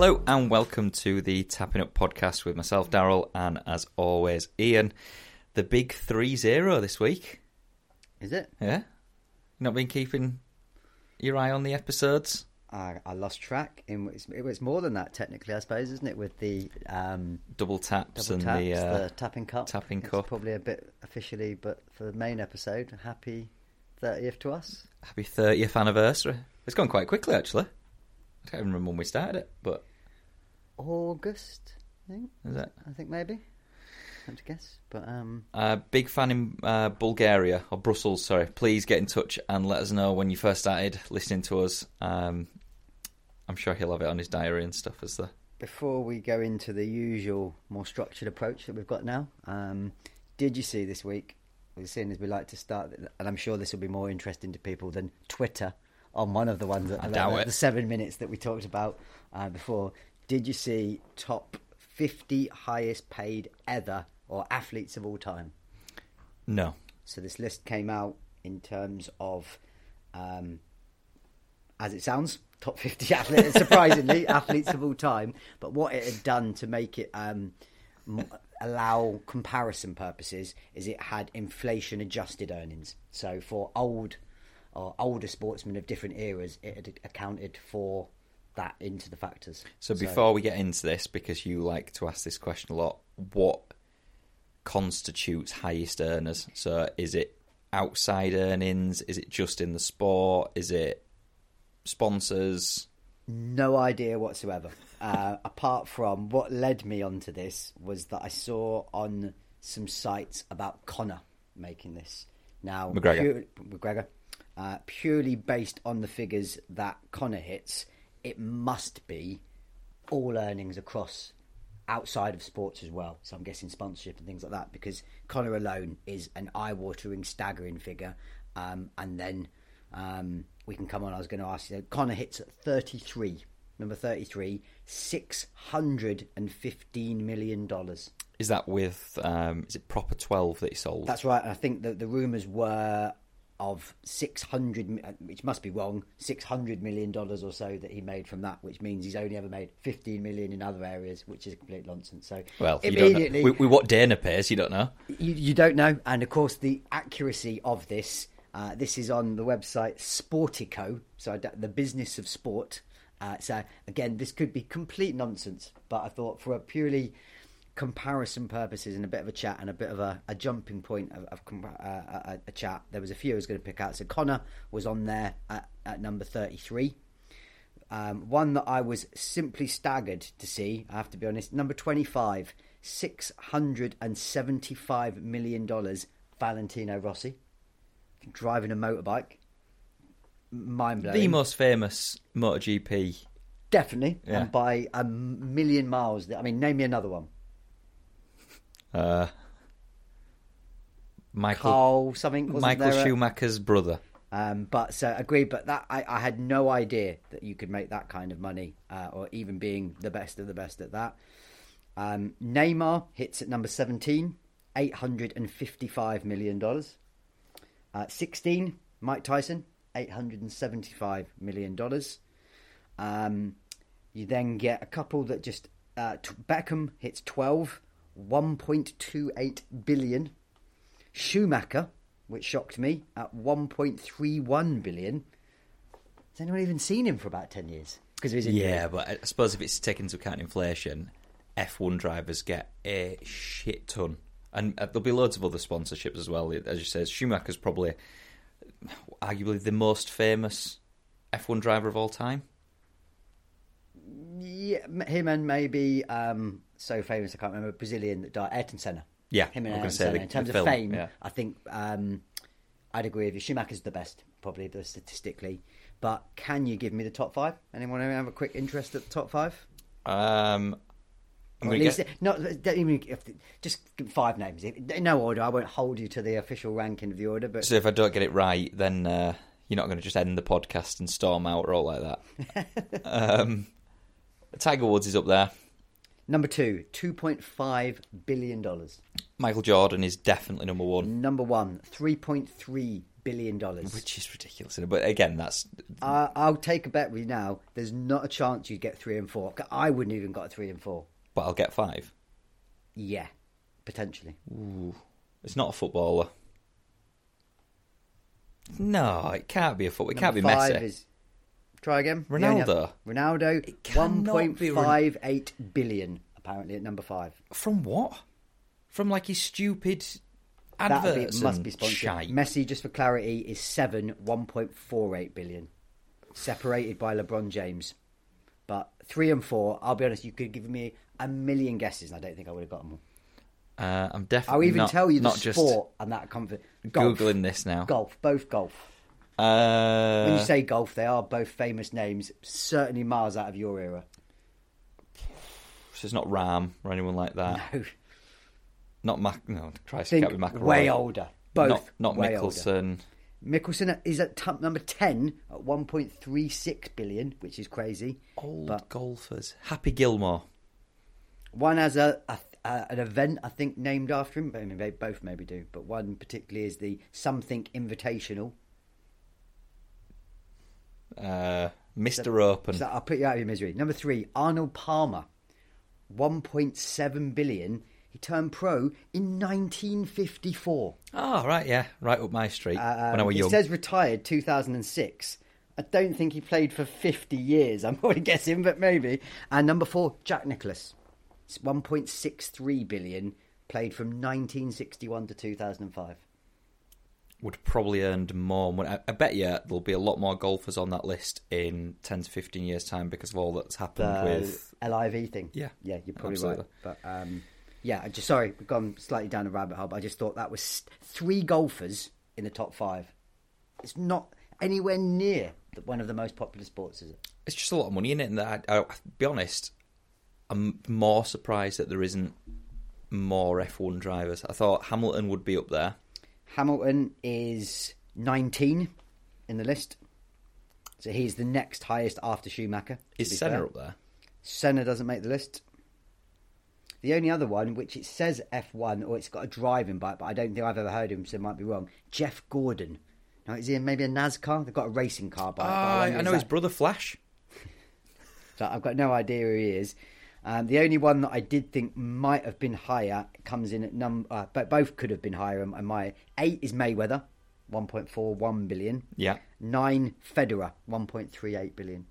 Hello and welcome to the Tapping Up podcast with myself, Daryl, and as always, Ian. The big 3 0 this week. Is it? Yeah? Not been keeping your eye on the episodes? I, I lost track. In it's, it was more than that, technically, I suppose, isn't it? With the um, Double taps double and taps, the, uh, the tapping cup. tapping cup. probably a bit officially, but for the main episode, happy thirtieth to us. happy 30th anniversary. It's gone quite quickly, actually. I can't even remember when we started it, but August, I think. is it? I think maybe. Have to guess, but um, Uh, big fan in uh, Bulgaria or Brussels. Sorry, please get in touch and let us know when you first started listening to us. Um, I'm sure he'll have it on his diary and stuff as the before we go into the usual, more structured approach that we've got now, um, did you see this week? We're seeing as we like to start, and I'm sure this will be more interesting to people than Twitter on one of the ones that I the, doubt the, it. the seven minutes that we talked about uh, before. Did you see top 50 highest paid ever or athletes of all time? no. So this list came out in terms of, um, as it sounds, top 50 athletes, surprisingly, athletes of all time. But what it had done to make it um, m- allow comparison purposes is it had inflation adjusted earnings. So for old or older sportsmen of different eras, it had accounted for that into the factors. So before we get into this, because you like to ask this question a lot, what constitutes highest earners? So is it outside earnings? Is it just in the sport? Is it sponsors? No idea whatsoever. Uh, apart from what led me onto this was that I saw on some sites about Conor making this. Now, McGregor. pure- McGregor, uh, purely based on the figures that Conor hits, it must be all earnings across outside of sports as well. So I'm guessing sponsorship and things like that because Conor alone is an eye-watering, staggering figure. Um, and then um, we can come on. I was going to ask you. Conor hits at 33, number 33, 615 million dollars. Is that with um, is it proper twelve that he sold? That's right. and I think that the rumours were of 600, uh, which must be wrong, 600 million dollars or so that he made from that, which means he's only ever made 15 million in other areas, which is complete nonsense. So well, you don't know. immediately, With, with what Dana pays, you don't know. you, you don't know, and of course the accuracy of this. Uh, this is on the website Sportico, so the business of sport. Uh, so again, this could be complete nonsense, but I thought for a purely comparison purposes and a bit of a chat and a bit of a, a jumping point of, of uh, a, a chat, there was a few I was going to pick out. So Conor was on there at, at number thirty-three. Um, one that I was simply staggered to see, I have to be honest. Number 25, $675 million, Valentino Rossi, driving a motorbike. Mind blowing. The most famous MotoGP. Definitely. Yeah. And by a million miles. I mean, name me another one. Uh, Michael Carl something. Wasn't Michael there a- Schumacher's brother. Um, but so agreed. But that I, I had no idea that you could make that kind of money, uh, or even being the best of the best at that. Um, Neymar hits at number seventeen, eight hundred and fifty-five million dollars. Uh, Sixteen, Mike Tyson, eight hundred and seventy-five million dollars. Um, you then get a couple that just uh, t- Beckham hits 12, 1.28 billion. Schumacher, which shocked me, at 1.31 billion. Has anyone even seen him for about 10 years? Because of his injury. Yeah, but I suppose if it's taken into account inflation, F1 drivers get a shit ton. And uh, there'll be loads of other sponsorships as well. As you said, Schumacher's probably arguably the most famous F1 driver of all time. Yeah, him and maybe um, so famous I can't remember Brazilian that died, Ayrton Senna. Yeah, him and Ayrton was gonna say Senna. the- in terms of film, fame, yeah. I think um, I'd agree with you. Schumacher's the best, probably the statistically. But can you give me the top five? Anyone have a quick interest at the top five? Um, at least, get- not don't even just give five names in no order. I won't hold you to the official ranking of the order, but so if I don't get it right, then uh, you're not going to just end the podcast and storm out or all like that. um, Tiger Woods is up there. Number two, two point five billion dollars. Michael Jordan is definitely number one. Number one, three point three billion dollars. which is ridiculous. But again, that's Uh, I'll take a bet with you now. There's not a chance you'd get three and four. I wouldn't even got a three and four. but I'll get five. Yeah, potentially. Ooh, it's not a footballer. No, it can't be a football. It can't be Number Messi. Is, try again. Ronaldo. Ronaldo. One point be Ron- eight billion apparently at number five. From what? From like his stupid adverts must and be sponsored. shite. Messi, just for clarity, is seven one point four eight billion, separated by LeBron James. But three and four, I'll be honest, you could give me a million guesses, and I don't think I would have got them. Uh, I'm definitely I'll even not, tell you the not just sport and that comfort. Golf. googling this now. Golf, both golf. Uh, When you say golf, they are both famous names, certainly miles out of your era. so it's not Rahm or anyone like that. No, Not Mac. No, Christ, it can't be McIlroy. way older. Both Not, not way older. Mickelson. Mickelson is at top number ten at one point three six billion, which is crazy. Old But- golfers. Happy Gilmore. One has a, a, a an event I think named after him. I mean, they both maybe do, but one particularly is the Something Invitational. Uh, Mr. Open. So I'll put you out of your misery. Number three, Arnold Palmer, one point seven billion. He turned pro in 1954. Oh, right, yeah. Right up my street Um, when I was young. says retired 2006. I don't think he played for 50 years. I'm already guessing, but maybe. And number four, Jack Nicklaus. It's 1.63 billion. Played from 1961 to 2005. Would probably earned more money. I, I bet you there'll be a lot more golfers on that list in 10 to 15 years' time because of all that's happened The with. LIV thing. Yeah, yeah, you're probably absolutely. right. But um, yeah, I just sorry, we've gone slightly down a rabbit hole. But I just thought that was three golfers in the top five. It's not anywhere near the, one of the most popular sports, is it? It's just a lot of money in it. And I, I, I'll be honest, I'm more surprised that there isn't more F1 drivers. I thought Hamilton would be up there. Hamilton is 19 in the list. So he's the next highest after Schumacher. Is Senna fair. up there? Senna doesn't make the list. The only other one, which it says F1 or it's got a driving bike, but I don't think I've ever heard of him, so it might be wrong. Jeff Gordon. Now, is he in maybe a NASCAR? They've got a racing car bike. Ah, wonder, I know his that- brother Flash. So I've got no idea who he is. Um, the only one that I did think might have been higher comes in at number, uh, but both could have been higher. And my eight is Mayweather, 1.41 billion. Yeah. Nine Federer, 1.38 billion.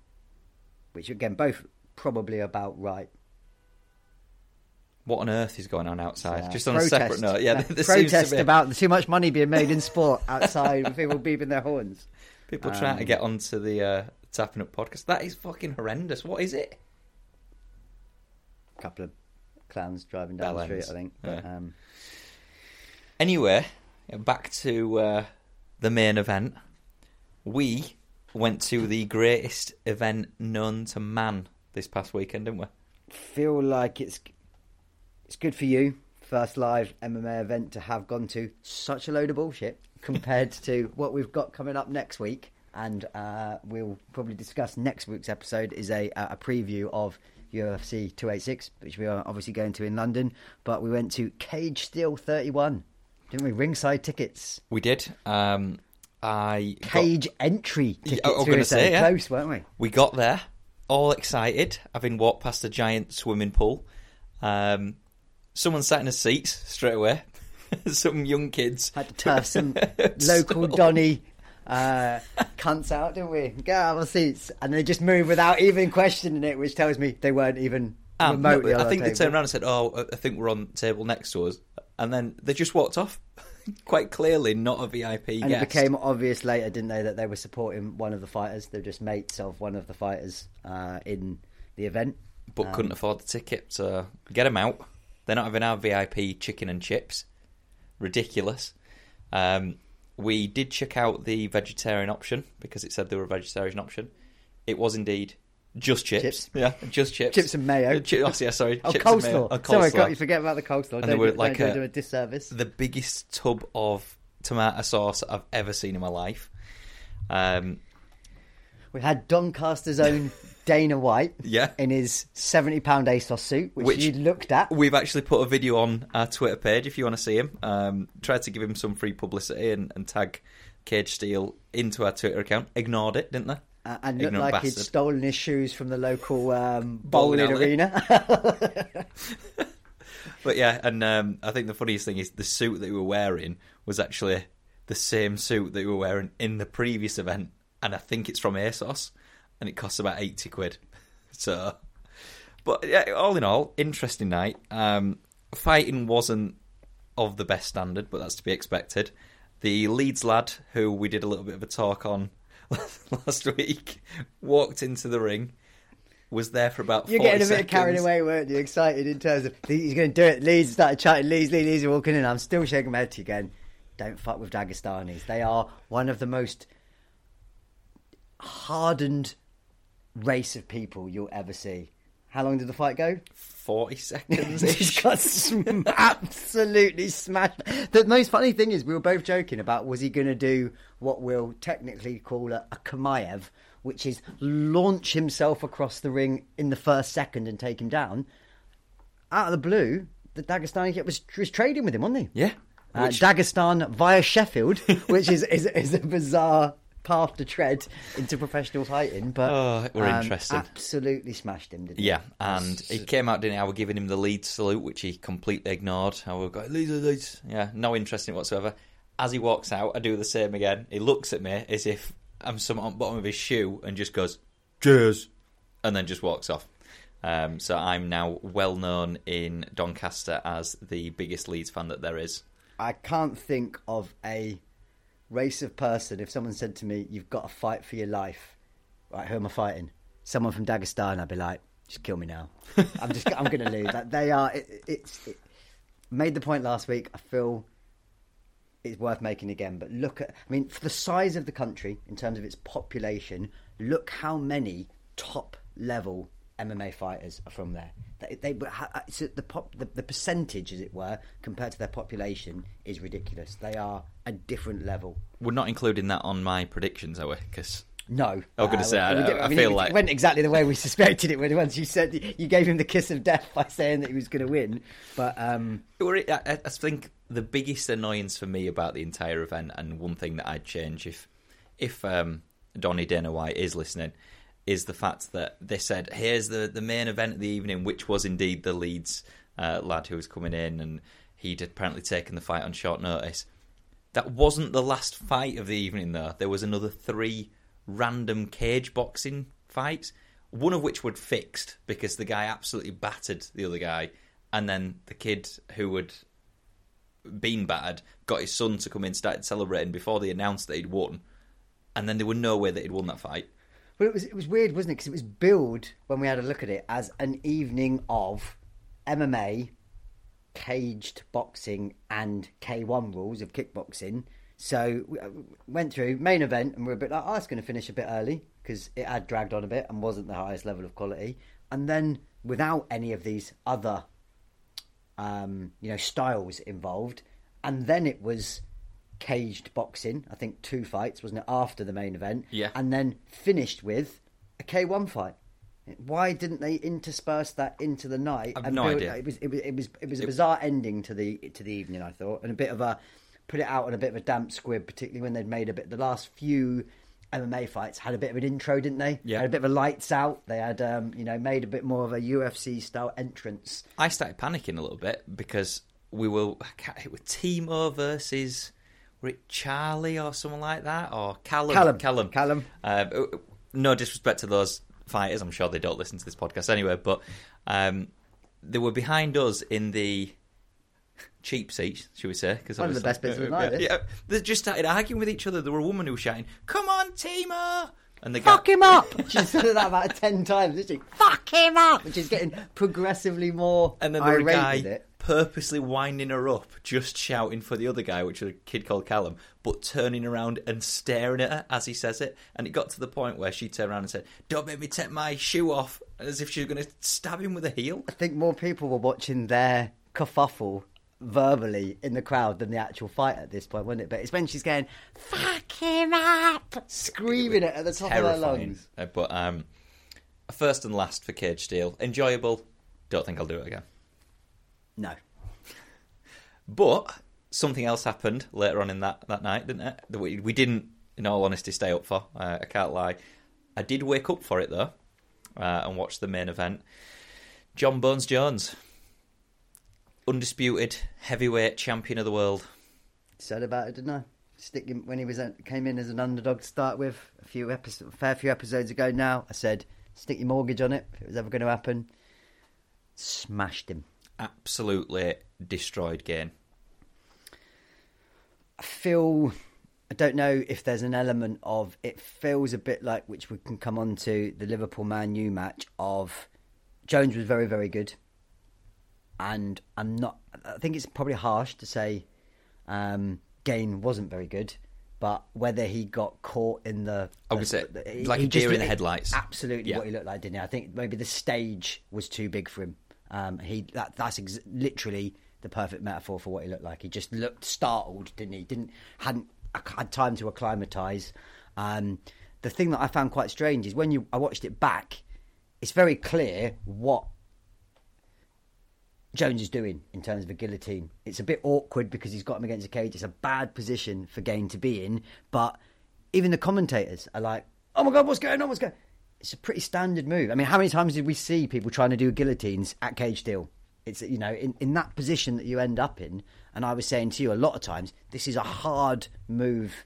Which again, both probably about right. What on earth is going on outside? Uh, Just on protest. a separate note, yeah, seems protest to be about too much money being made in sport outside with people beeping their horns. people trying to um, get onto the uh, tapping up podcast. That is fucking horrendous. What is it? Couple of clowns driving down the Bellends. street, I think. But, Yeah. um, Anyway, back to uh, the main event. We went to the greatest event known to man this past weekend, didn't we? feel like it's it's good for you. First live MMA event to have gone to such a load of bullshit compared to what we've got coming up next week, and uh, we'll probably discuss next week's episode is a a preview of UFC 286, which we are obviously going to in London. But we went to Caged Steel 31, didn't we? Ringside tickets, We did. Um, I got- cage entry Yeah, tickets. I was we gonna say, yeah. close, weren't we? we got there, all excited, having walked past a giant swimming pool. Um, someone sat in a seat straight away. Some young kids Had to turf some local Donny uh, cunts out, didn't we? Get out of our seats, and they just moved without even questioning it, which tells me they weren't even Um, no, remotely. on I think they turned around and said, "Oh, I think we're on the table next to us," and then they just walked off. Quite clearly, not a VIP And guest. it became obvious later, didn't they, that they were supporting one of the fighters. They're just mates of one of the fighters uh, in the event. but Um, couldn't afford the ticket, so get them out. They're not having our VIP chicken and chips. Ridiculous. Um, we did check out the vegetarian option because it said there were a vegetarian option. It was indeed just chips. Chips. Yeah, just chips. Chips and mayo. Chi- oh, yeah, sorry. Oh, chips and mayo. coleslaw. Oh, Sorry, coleslaw. you forget about the coleslaw. And don't they were do, like don't a- do a disservice. the biggest tub of tomato sauce I've ever seen in my life. Um, We had Doncaster's own Dana White Yeah. in his £70 ASOS suit, which, Which- you looked at. We've actually put a video on our Twitter page if you want to see him. Um, tried to give him some free publicity and, and tag Caged Steel into our Twitter account. Ignored it, didn't they? Uh, and looked Ignorant like he'd stolen his shoes from the local um, Bowling bowling arena. But yeah, and um, I think the funniest thing is the suit that we were wearing was actually the same suit that we were wearing in the previous event, and I think it's from ASOS, and it costs about eighty quid. So, but yeah, all in all, interesting night. Um, fighting wasn't of the best standard, but that's to be expected. The Leeds lad, who we did a little bit of a talk on last week, walked into the ring. Was there for about. You're getting a bit carried away, weren't you? Excited in terms of he's going to do it. Leeds started chanting, Leeds, Leeds, Leeds are walking in. I'm still shaking my head to you again. Don't fuck with Dagestanis. They are one of the most hardened race of people you'll ever see. How long did the fight go? Forty seconds. He's got sm- absolutely smashed. The most funny thing is, we were both joking about was he going to do what we'll technically call a, a Kamayev, which is launch himself across the ring in the first second and take him down. Out of the blue, the Dagestani kid was, was trading with him, wasn't he? Yeah. Uh, Which- Dagestan via Sheffield, which is, is is a bizarre path to tread into professional fighting. But Oh, we're um, interested. Absolutely smashed him, didn't he? Yeah, and he came out, didn't he? I was giving him the lead salute, which he completely ignored. I was going, Leeds, Leeds. Yeah, no interest in it whatsoever. As he walks out, I do the same again. He looks at me as if I'm some on the bottom of his shoe and just goes, cheers, and then just walks off. Um, so I'm now well known in Doncaster as the biggest Leeds fan that there is. I can't think of a race of person. If someone said to me, "You've got to fight for your life," right? Who am I fighting? Someone from Dagestan. I'd be like, "Just kill me now. I'm just. I'm going to lose." That they are. It, it's it, made the point last week. I feel it's worth making again. But look at. I mean, for the size of the country in terms of its population, look how many top level MMA fighters are from there. They, they ha- it's the pop, the, the percentage, as it were, compared to their population, is ridiculous. They are a different level. We're not including that on my predictions, are we? Because No, I was gonna say, I- did- I mean, feel it, like- it went exactly the way we suspected it would. Once you said you gave him the kiss of death by saying that he was going to win, but um, I, I I think the biggest annoyance for me about the entire event, and one thing that I'd change if if um, Donny Dana White is listening, is the fact that they said, "Here's the the main event of the evening," which was indeed the Leeds uh, lad who was coming in, and he'd apparently taken the fight on short notice. That wasn't the last fight of the evening, though. There was another three random cage boxing fights, one of which would fixed because the guy absolutely battered the other guy, and then the kid who had been battered got his son to come in, started celebrating before they announced that he'd won, and then there were no way that he'd won that fight. Well, it was it was weird, wasn't it? Because it was billed when we had a look at it as an evening of MMA, caged boxing, and K1 rules of kickboxing. So we uh, went through main event, and we are a bit like, "Oh, it's going to finish a bit early," because it had dragged on a bit and wasn't the highest level of quality. And then without any of these other, um, you know, styles involved, and then it was caged boxing. I think two fights, wasn't it, after the main event? Yeah. And then finished with a K1 fight. Why didn't they intersperse that into the night? I've and no idea. It was it was it was it was a bizarre ending to the to the evening. I thought, and a bit of a put it out on a bit of a damp squib, particularly when they'd made a bit. The last few MMA fights had a bit of an intro, didn't they? Yeah. Had a bit of a lights out. They had um, you know made a bit more of a UFC style entrance. I started panicking a little bit because we were it was Timo versus it Charlie or someone like that or Callum Callum. Callum Callum. Uh, no disrespect to those fighters, I'm sure they don't listen to this podcast anyway, but um, they were behind us in the cheap seats, should we say? Cause One of the best bits of the night, Yeah, they just started arguing with each other. There were a woman who was shouting, "Come on, Timo!" And the guy, Fuck him up! She's said that about ten times, isn't she? Fuck him up! And she's getting progressively more And then with guy it. Purposely winding her up, just shouting for the other guy, which was a kid called Callum, but turning around and staring at her as he says it. And it got to the point where she turned around and said, Don't make me take my shoe off, as if she was going to stab him with a heel. I think more people were watching their kerfuffle verbally in the crowd than the actual fight at this point, wasn't it? But it's when she's going, fuck him up, screaming it at the top of her lungs. Uh, But um, first and last for Caged Steel. Enjoyable. Don't think I'll do it again. No. But something else happened later on in that, that night, didn't it? That we, we didn't, in all honesty, stay up for. Uh, I can't lie. I did wake up for it though, uh, and watch the main event. Jon Bones Jones, undisputed heavyweight champion of the world. Said about it, didn't I? Stick him when he was came in as an underdog to start with a few episodes, fair few episodes ago. Now I said, stick your mortgage on it if it was ever going to happen. Smashed him. Absolutely destroyed Gane. I feel I don't know if there's an element of it feels a bit like which we can come on to the Liverpool Man U match of Jones was very very good, and I'm not. I think it's probably harsh to say um, Gane wasn't very good, but whether he got caught in the, I would say like he a deer just- in the headlights. Absolutely, Yeah. what he looked like, didn't he? I think maybe the stage was too big for him. Um, he that that's ex- literally the perfect metaphor for what he looked like. He just looked startled, didn't he? Didn't hadn't had time to acclimatise. Um, the thing that I found quite strange is when you I watched it back, it's very clear what Jones is doing in terms of a guillotine. It's a bit awkward because he's got him against a cage. It's a bad position for Gane to be in, but even the commentators are like, "Oh my god, what's going on? What's going?" It's a pretty standard move. I mean, how many times did we see people trying to do guillotines at Caged Steel? It's you know in, in that position that you end up in, and I was saying to you a lot of times, this is a hard move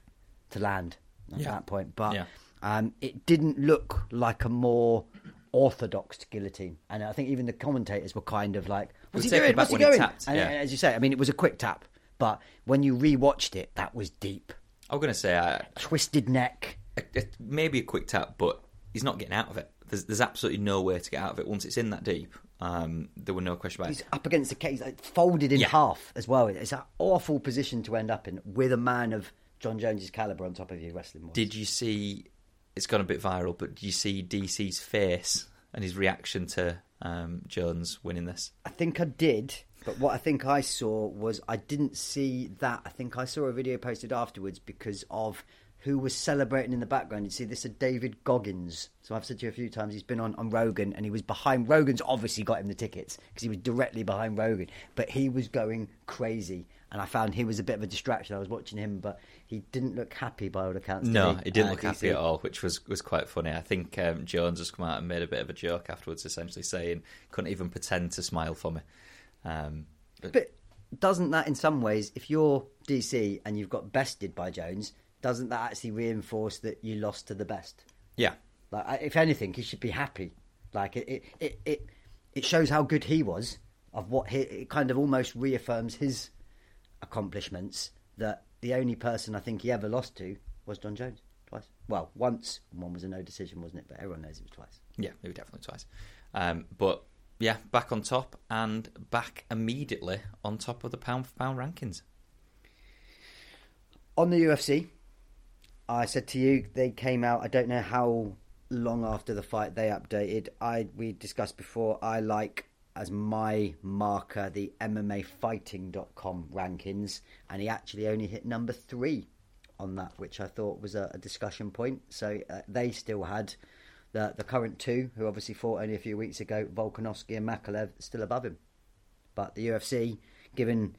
to land at Yeah. that point, but Yeah. um, it didn't look like a more orthodox guillotine, and I think even the commentators were kind of like, "What's he doing? What's he doing?" tapped, and yeah. as you say, I mean, it was a quick tap, but when you rewatched it, that was deep, I'm going to say uh, twisted neck. a, a, maybe a quick tap, but he's not getting out of it. There's, there's absolutely no way to get out of it once it's in that deep. Um, there were no question about He's it. up against the cage, like, folded in Yeah. half as well. It's an awful position to end up in with a man of Jon Jones's caliber on top of you wrestling. Did you see? It's gone a bit viral, but did you see DC's face and his reaction to um, Jones winning this? I think I did, but what I think I saw was I didn't see that. I think I saw a video posted afterwards because of who was celebrating in the background. You see, this is David Goggins. So I've said to you a few times he's been on, on Rogan and he was behind. Rogan's obviously got him the tickets because he was directly behind Rogan, but he was going crazy. And I found he was a bit of a distraction. I was watching him, but he didn't look happy by all accounts. No, he? he didn't Uh, look happy at all, which was, was quite funny. I think um, Jones has come out and made a bit of a joke afterwards, essentially saying, couldn't even pretend to smile for me. Um, but, But doesn't that, in some ways, if you're DC and you've got bested by Jones, doesn't that actually reinforce that you lost to the best? yeah, Like, if anything, he should be happy. Like it, it, it, it, it shows how good he was. Of what he, it kind of almost reaffirms his accomplishments. That the only person I think he ever lost to was Jon Jones twice. Well, once. One was a no decision, wasn't it? But everyone knows it was twice. yeah, maybe definitely twice. Um, but yeah, back on top and back immediately on top of the pound for pound rankings. On the UFC, I said to you they came out. I don't know how long after the fight they updated. I we discussed before. I like as my marker the MMAfighting.com rankings, and he actually only hit number three on that, which I thought was a, a discussion point. So uh, they still had the the current two, who obviously fought only a few weeks ago, Volkanovski and Makalev, still above him. But the UFC, given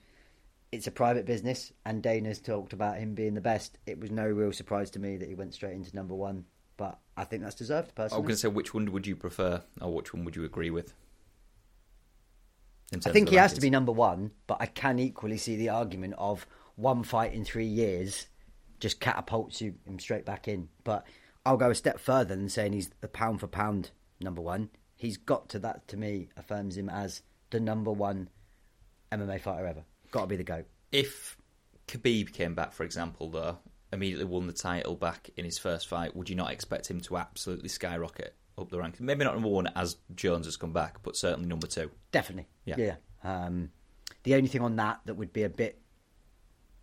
it's a private business, and Dana's talked about him being the best. It was no real surprise to me that he went straight into number one, but I think that's deserved I was going to say, which one would you prefer, or which one would you agree with? I think he the has to be number one, but I can equally see the argument of one fight in three years just catapults you him straight back in. But I'll go a step further than saying he's the pound for pound number one. He's got to that to me affirms him as the number one MMA fighter ever. Got to be the goat. If Khabib came back, for example, though, immediately won the title back in his first fight, would you not expect him to absolutely skyrocket up the ranks? Maybe not number one as Jones has come back, but certainly number two. Definitely. Yeah. Yeah. Um, the only thing on that that would be a bit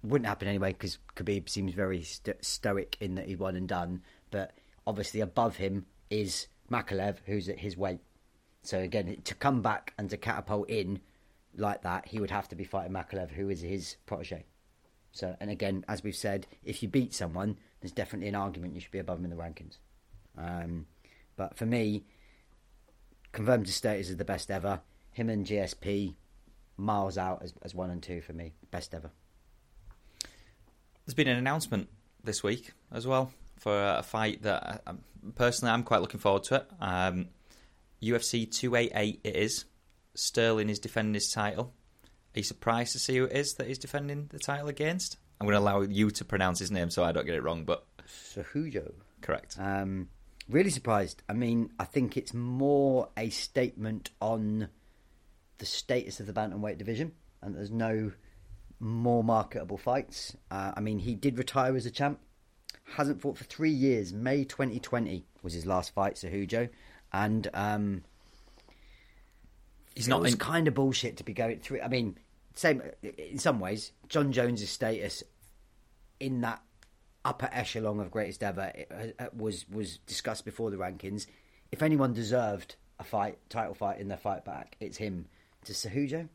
wouldn't happen anyway because Khabib seems very st- stoic in that he won and done. But obviously above him is Makalev, who's at his weight. So again, to come back and to catapult in like that, he would have to be fighting Makalev, who is his protege. So, and again, as we've said, if you beat someone, there's definitely an argument you should be above him in the rankings. Um, but for me, confirmed to status is the best ever. Him and GSP miles out as, as one and two for me, best ever. There's been an announcement this week as well for a fight that I, personally I'm quite looking forward to it. Um, UFC 288 it is. Sterling is defending his title. Are you surprised to see who it is that he's defending the title against? I'm going to allow you to pronounce his name so I don't get it wrong, but Cejudo. correct. Um, really surprised. I mean, I think it's more a statement on the status of the bantamweight division, and there's no more marketable fights. Uh, I mean, he did retire as a champ. Hasn't fought for three years. May 2020 was his last fight, Cejudo, and um, He's it not was in, kind of bullshit to be going through. I mean, same in some ways. Jon Jones's status in that upper echelon of greatest ever it, uh, was was discussed before the rankings. If anyone deserved a fight, title fight in their fight back, it's him. To Cejudo,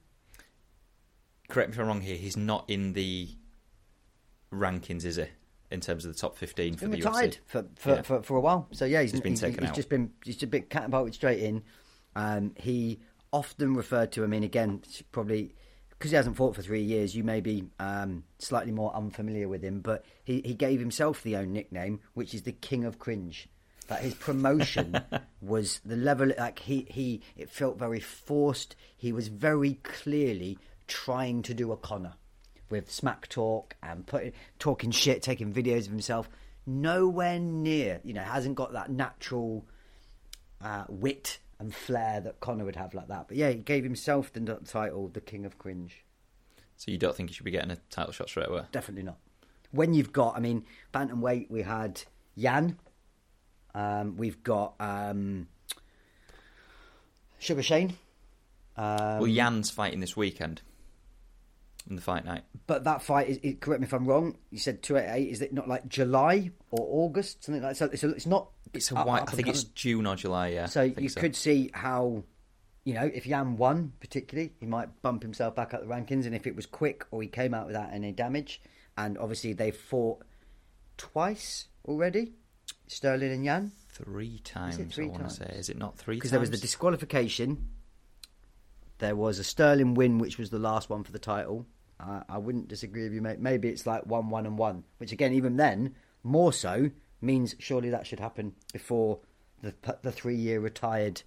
correct me if I'm wrong here. He's not in the rankings, is he? In terms of the top 15 for been the retired UFC. for for, Yeah. for for a while. So yeah, he's, He's been taken he's out. just been he's just been catapulted straight in. Um, he often referred to. I mean, again, probably because he hasn't fought for three years, you may be um, slightly more unfamiliar with him. But he, he gave himself the own nickname, which is the King of Cringe. That his promotion was the level like he he it felt very forced. He was very clearly trying to do a Conor with smack talk and putting talking shit, taking videos of himself. Nowhere near, you know, hasn't got that natural uh, wit and flair that Conor would have like that. But yeah, he gave himself the title, the King of Cringe. So you don't think he should be getting a title shot straight away? Definitely not. When you've got, I mean, bantamweight, we had Yan. Um, we've got um, Sugar Shane. Um, well, Yan's fighting this weekend in the fight night. But that fight is, correct me if I'm wrong. You said two eight eight. Is it not like July or August, something like that? So it's, it's not. It's a white. up I think it's. June or July. Yeah. So you could see how, you know, if Yan won particularly, he might bump himself back up the rankings, and if it was quick or he came out without any damage, and obviously they fought twice already, Sterling and Yan. three times. three I want to say. Is it not three? because there was the disqualification. There was a Sterling win, which was the last one for the title. Uh, I wouldn't disagree with you, mate. Maybe it's like one, one, and one, which again, even then, more so means surely that should happen before the the three year retired.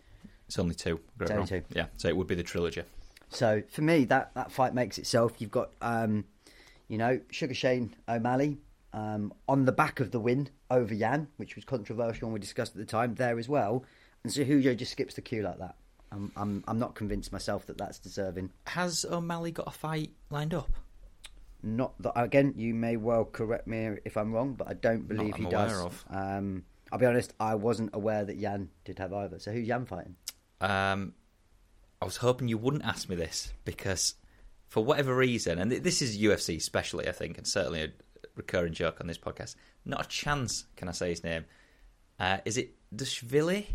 It's only two. It's only two. Yeah. So it would be the trilogy. So for me, that, that fight makes itself. You've got, um, you know, Sugar Shane O'Malley um, on the back of the win over Yan, which was controversial and we discussed at the time there as well. And Cejudo just skips the queue like that. I'm, I'm, I'm not convinced myself that that's deserving. Has O'Malley got a fight lined up? Not that again, you may well correct me if I'm wrong, but I don't believe I'm he aware does. of. Um, I'll be honest, I wasn't aware that Yan did have either. So who's Yan fighting? Um, I was hoping you wouldn't ask me this because, for whatever reason, and this is UFC especially, I think, and certainly a recurring joke on this podcast. Not a chance can I say his name. Uh, is it Dashvili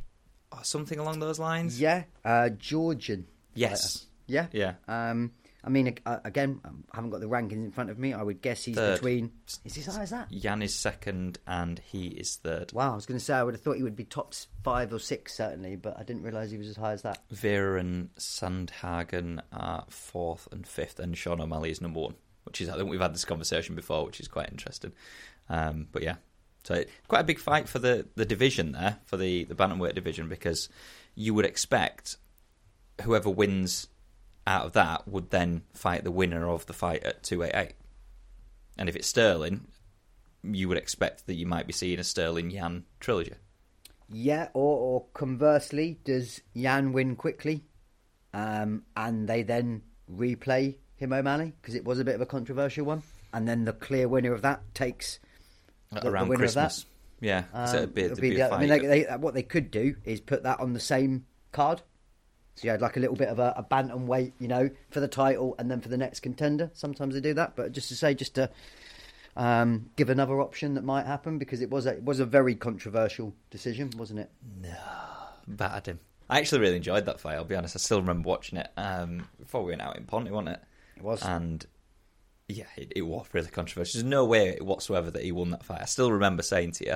or something along those lines? Yeah, uh, Georgian. Yes. fighter. Yeah. Yeah. Um, I mean, uh, again, I haven't got the rankings in front of me. I would guess he's Third. between. Is he as high as that? Yan is second and he is third. Wow, I was going to say I would have thought he would be top five or six certainly, but I didn't realise he was as high as that. Vera and Sandhagen are fourth and fifth, and Sean O'Malley is number one. Which is, I think we've had this conversation before, which is quite interesting. Um, but yeah, so it, quite a big fight for the, the division there, for the, the bantamweight division, because you would expect whoever wins out of that would then fight the winner of the fight at 288. And if it's Sterling, you would expect that you might be seeing a Sterling Yan trilogy. Yeah, or, or conversely, does Yan win quickly, um, and they then replay him O'Malley because it was a bit of a controversial one, and then the clear winner of that takes the, the around winner. Christmas. Yeah, Um, so it'd be, it'd be be the- a I mean, they, what they could do is put that on the same card. So you had like a little bit of a, a bantamweight, you know, for the title, and then for the next contender. Sometimes they do that, but just to say, just to um, give another option that might happen because it was a, it was a very controversial decision, wasn't it? No, battered him. I actually really enjoyed that fight. I'll be honest. I still remember watching it um, before we went out in Ponty, wasn't it? It was. And yeah, it, it was really controversial. There's no way whatsoever that he won that fight. I still remember saying to you,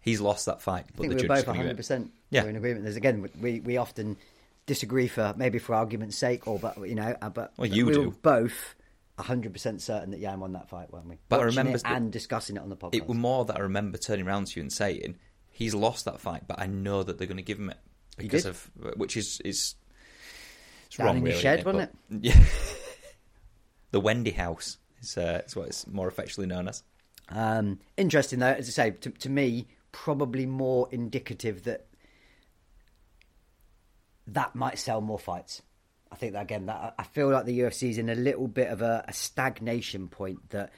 "He's lost that fight." I But think the we were both 100 percent Yeah. in agreement. There's again, we we often disagree for maybe for argument's sake, or but you know, uh, but Well, you we do. were both hundred percent certain that Yan won that fight, weren't we? But I remember it and discussing it on the podcast. It was more that I remember turning around to you and saying he's lost that fight, but I know that they're going to give him it because of which is is it's Down wrong, in your shed, wasn't But- Yeah, the Wendy House is, uh, what it's more affectionately known as. Um, interesting though, as I say, to, to me, probably more indicative that that might sell more fights. I think that again, that I feel like the UFC is in a little bit of a, a stagnation point. That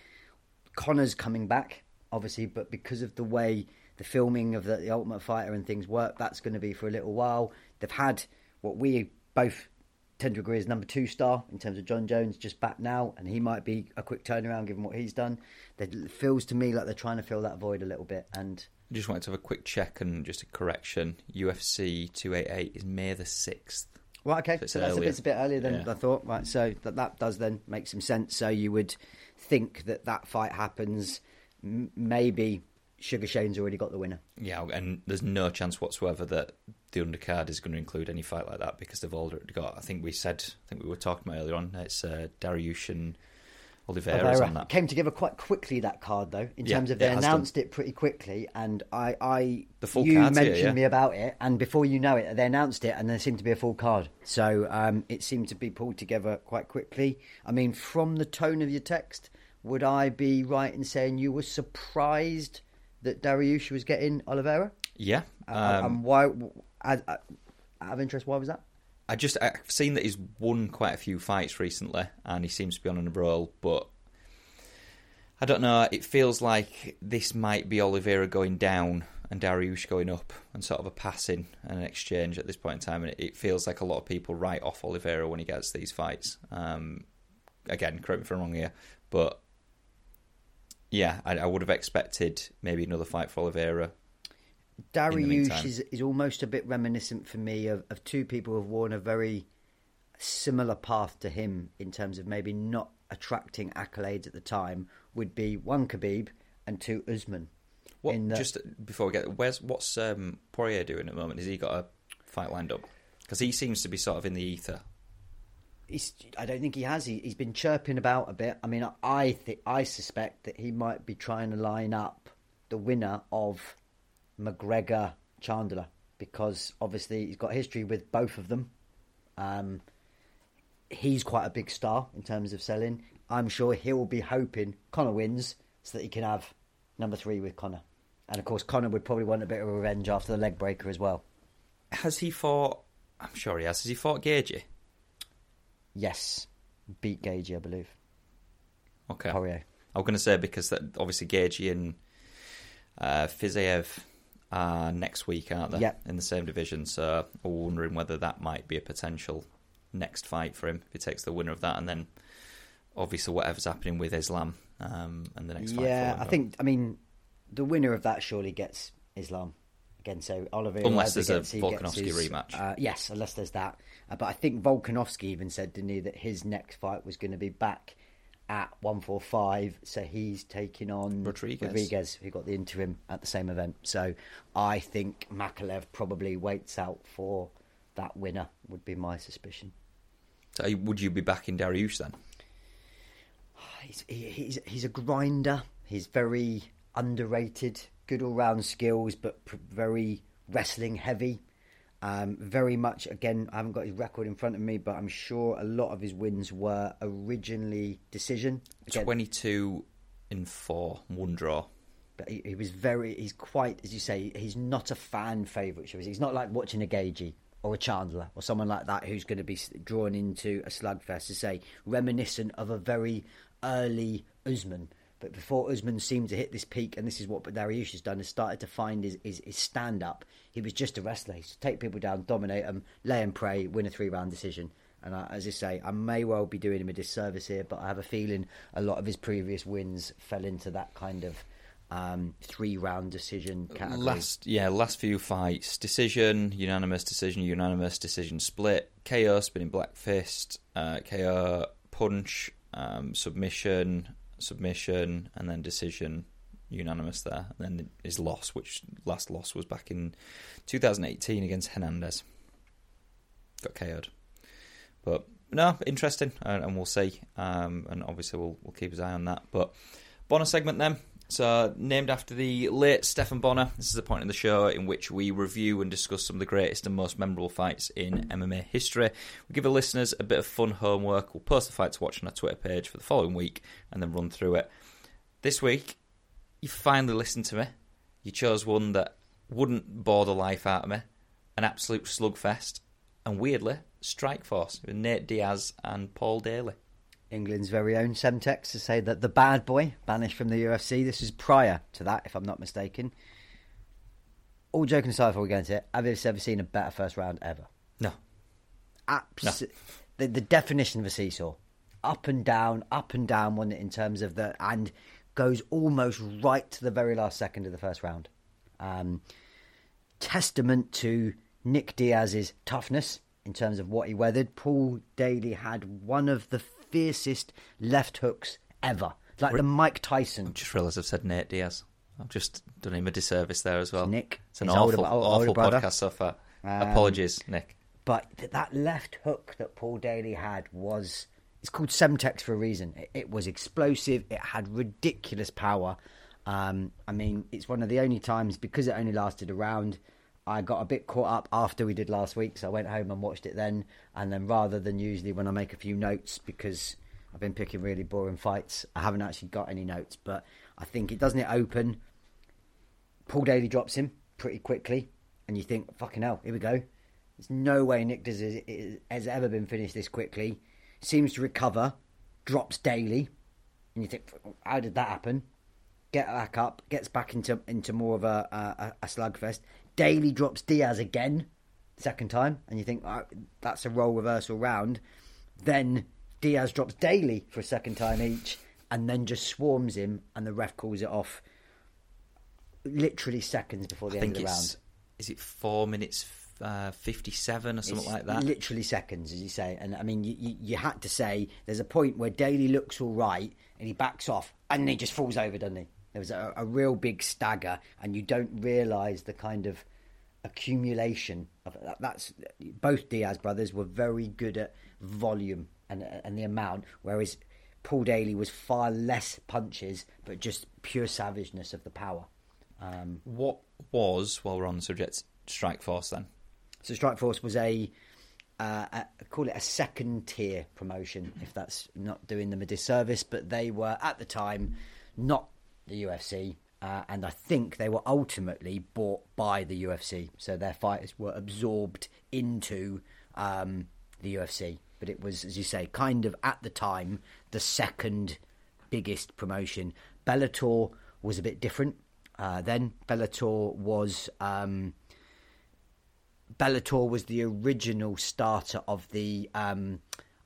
Conor's coming back, obviously, but because of the way the filming of the, the Ultimate Fighter and things work, that's going to be for a little while. They've had what we both tend to agree is number two star in terms of Jon Jones just back now, and he might be a quick turnaround given what he's done. It feels to me like they're trying to fill that void a little bit, and I just wanted to have a quick check and just a correction. UFC 288 is May the 6th. Right, okay. So So that's a bit, a bit earlier than Yeah. I thought. Right, so that that does then make some sense. So you would think that that fight happens. Maybe Sugar Shane's already got the winner. Yeah, and there's no chance whatsoever that the undercard is going to include any fight like that because they've already got. I think we said, I think we were talking about earlier on. It's uh, Dariush and Oliveira's Oliveira. on that. Came together quite quickly that card though, in Yeah, terms of they has announced it pretty quickly, and I, I The full you card's here, mentioned yeah. me about it, and before you know it, they announced it, and there seemed to be a full card. So um, it seemed to be pulled together quite quickly. I mean, from the tone of your text, would I be right in saying you were surprised that Dariush was getting Oliveira? Yeah, um, and why? Out out of interest, why was that? I just I've seen that he's won quite a few fights recently, and he seems to be on a roll. But I don't know. It feels like this might be Oliveira going down and Dariush going up, and sort of a passing and an exchange at this point in time. And it, it feels like a lot of people write off Oliveira when he gets these fights. Um, again, correct me if I'm wrong here, but yeah, I, I would have expected maybe another fight for Oliveira. Dariush is, is almost a bit reminiscent for me of, of two people who've worn a very similar path to him in terms of maybe not attracting accolades at the time would be one Khabib and two Usman. What the- just before we get where's what's um, Poirier doing at the moment? Has he got a fight lined up? Because he seems to be sort of in the ether. He's, I don't think he has. He, he's been chirping about a bit. I mean, I think I suspect that he might be trying to line up the winner of McGregor Chandler because obviously he's got history with both of them. Um, he's quite a big star in terms of selling. I'm sure he'll be hoping Conor wins so that he can have number three with Conor. And of course, Conor would probably want a bit of revenge after the leg breaker as well. Has he fought? I'm sure he has. Has he fought Gaethje? Yes, beat Gaethje, I believe. Okay. Poirier. I was going to say because that obviously Gaethje and uh, Fiziev are next week, aren't they? Yeah. In the same division, so I'm wondering whether that might be a potential next fight for him if he takes the winner of that, and then obviously whatever's happening with Islam um, and the next fight. Yeah, I think. I mean, the winner of that surely gets Islam again. So Oliver, Unless there's a gets, Volkanovski his- rematch. Uh, yes, unless there's that. Uh, but I think Volkanovski even said, didn't he, that his next fight was going to be back at one four five. So he's taking on Rodriguez. Rodriguez, who got the interim at the same event. So I think Makalev probably waits out for that winner. Would be my suspicion. So would you be backing Dariush then? He's, he- he's he's a grinder. He's very underrated. Good all round skills, but pr- very wrestling heavy. Um, very much again. I haven't got his record in front of me, but I'm sure a lot of his wins were originally decision. Again, Twenty-two in four, one draw. but he, he was very. He's quite, as you say, he's not a fan favourite. He's not like watching a Gaethje or a Chandler or someone like that who's going to be drawn into a slugfest. To say reminiscent of a very early Usman. But before Usman seemed to hit this peak, and this is what Dariush has done, has started to find his, his, his stand up. He was just a wrestler. He used to take people down, dominate them, lay and pray, win a three round decision. And I, as I say, I may well be doing him a disservice here, but I have a feeling a lot of his previous wins fell into that kind of um, three round decision category. Last, yeah, last few fights: decision, unanimous decision, unanimous decision, split, KO, spinning back fist, uh, KO, punch, um, submission, submission, and then decision, unanimous there. And then his loss, which last loss was back in 2018 against Hernandez. Got KO'd, but no, interesting, and, we'll see. Um, and obviously, we'll we'll keep his eye on that. But Bonner segment then. So, named after the late Stephan Bonnar, this is a point in the show in which we review and discuss some of the greatest and most memorable fights in MMA history. We give the listeners a bit of fun homework. We'll post the fight to watch on our Twitter page for the following week and then run through it. This week, you finally listened to me. You chose one that wouldn't bore the life out of me, an absolute slugfest, and weirdly, Strikeforce with Nate Diaz and Paul Daly. England's very own Semtex to say that the bad boy banished from the UFC. This is prior to that, if I'm not mistaken. All joking aside, before we get into it, have you ever seen a better first round ever? No. Abs- the, the definition of a seesaw. Up and down, up and down, one in terms of the. and goes almost right to the very last second of the first round. Um, testament to Nick Diaz's toughness in terms of what he weathered. Paul Daly had one of the fiercest left hooks ever. Like the Mike Tyson. Just realised I've said Nate Diaz. I've just done him a disservice there as well. Nick, It's an awful, older- older awful brother. podcast so far. Um, Apologies, Nick. But th- that left hook that Paul Daly had was. It's called Semtex for a reason. It, it was explosive. It had ridiculous power. Um, I mean, it's one of the only times because it only lasted a round. I got a bit caught up after we did last week, so I went home and watched it then. And then, rather than usually when I make a few notes, because I've been picking really boring fights, I haven't actually got any notes. But I think it doesn't it open. Paul Daly drops him pretty quickly, and you think, fucking hell, here we go. There's no way Nick has, has ever been finished this quickly. Seems to recover, drops Daly, and you think, how did that happen? Get back up, gets back into into more of a a, a slugfest. Daly drops Diaz again, second time, and you think oh, that's a role reversal round. Then Diaz drops Daly for a second time each, and then just swarms him, and the ref calls it off. Literally seconds before the I end of the it's round. is it four minutes uh, fifty-seven or something It's like that. Literally seconds, as you say. And I mean, you, you, you had to say there's a point where Daly looks all right and he backs off and he just falls over, doesn't he? There was a, a real big stagger, and you don't realise the kind of accumulation of that. That's both Diaz brothers were very good at volume and and the amount, whereas Paul Daly was far less punches, but just pure savageness of the power. Um, What was, while we're on the subject, Strikeforce then? So Strikeforce was a, uh, a call it a second tier promotion, if that's not doing them a disservice. But they were at the time not the UFC, uh, and I think they were ultimately bought by the UFC. So their fighters were absorbed into um, the UFC. But it was, as you say, kind of at the time the second biggest promotion. Bellator was a bit different. Uh, then Bellator was. Um, Bellator was the original starter of the um,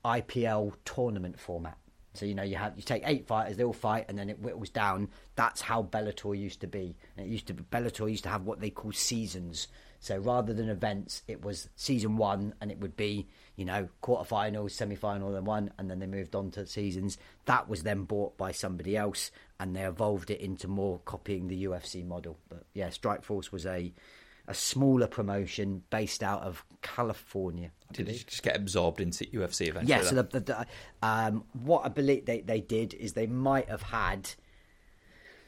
IPL tournament format. So you know you have you take eight fighters, they all fight, and then it whittles down. That's how Bellator used to be. And it used to be, Bellator used to have what they call seasons. So rather than events, it was season one, and it would be you know quarterfinals, semi-final, then one, and then they moved on to seasons. That was then bought by somebody else, and they evolved it into more copying the UFC model. But yeah, Strikeforce was a a smaller promotion based out of California. I Did believe. it just get absorbed into UFC eventually? Yeah, so the, the, the, um, what I believe they, they did is they might have had.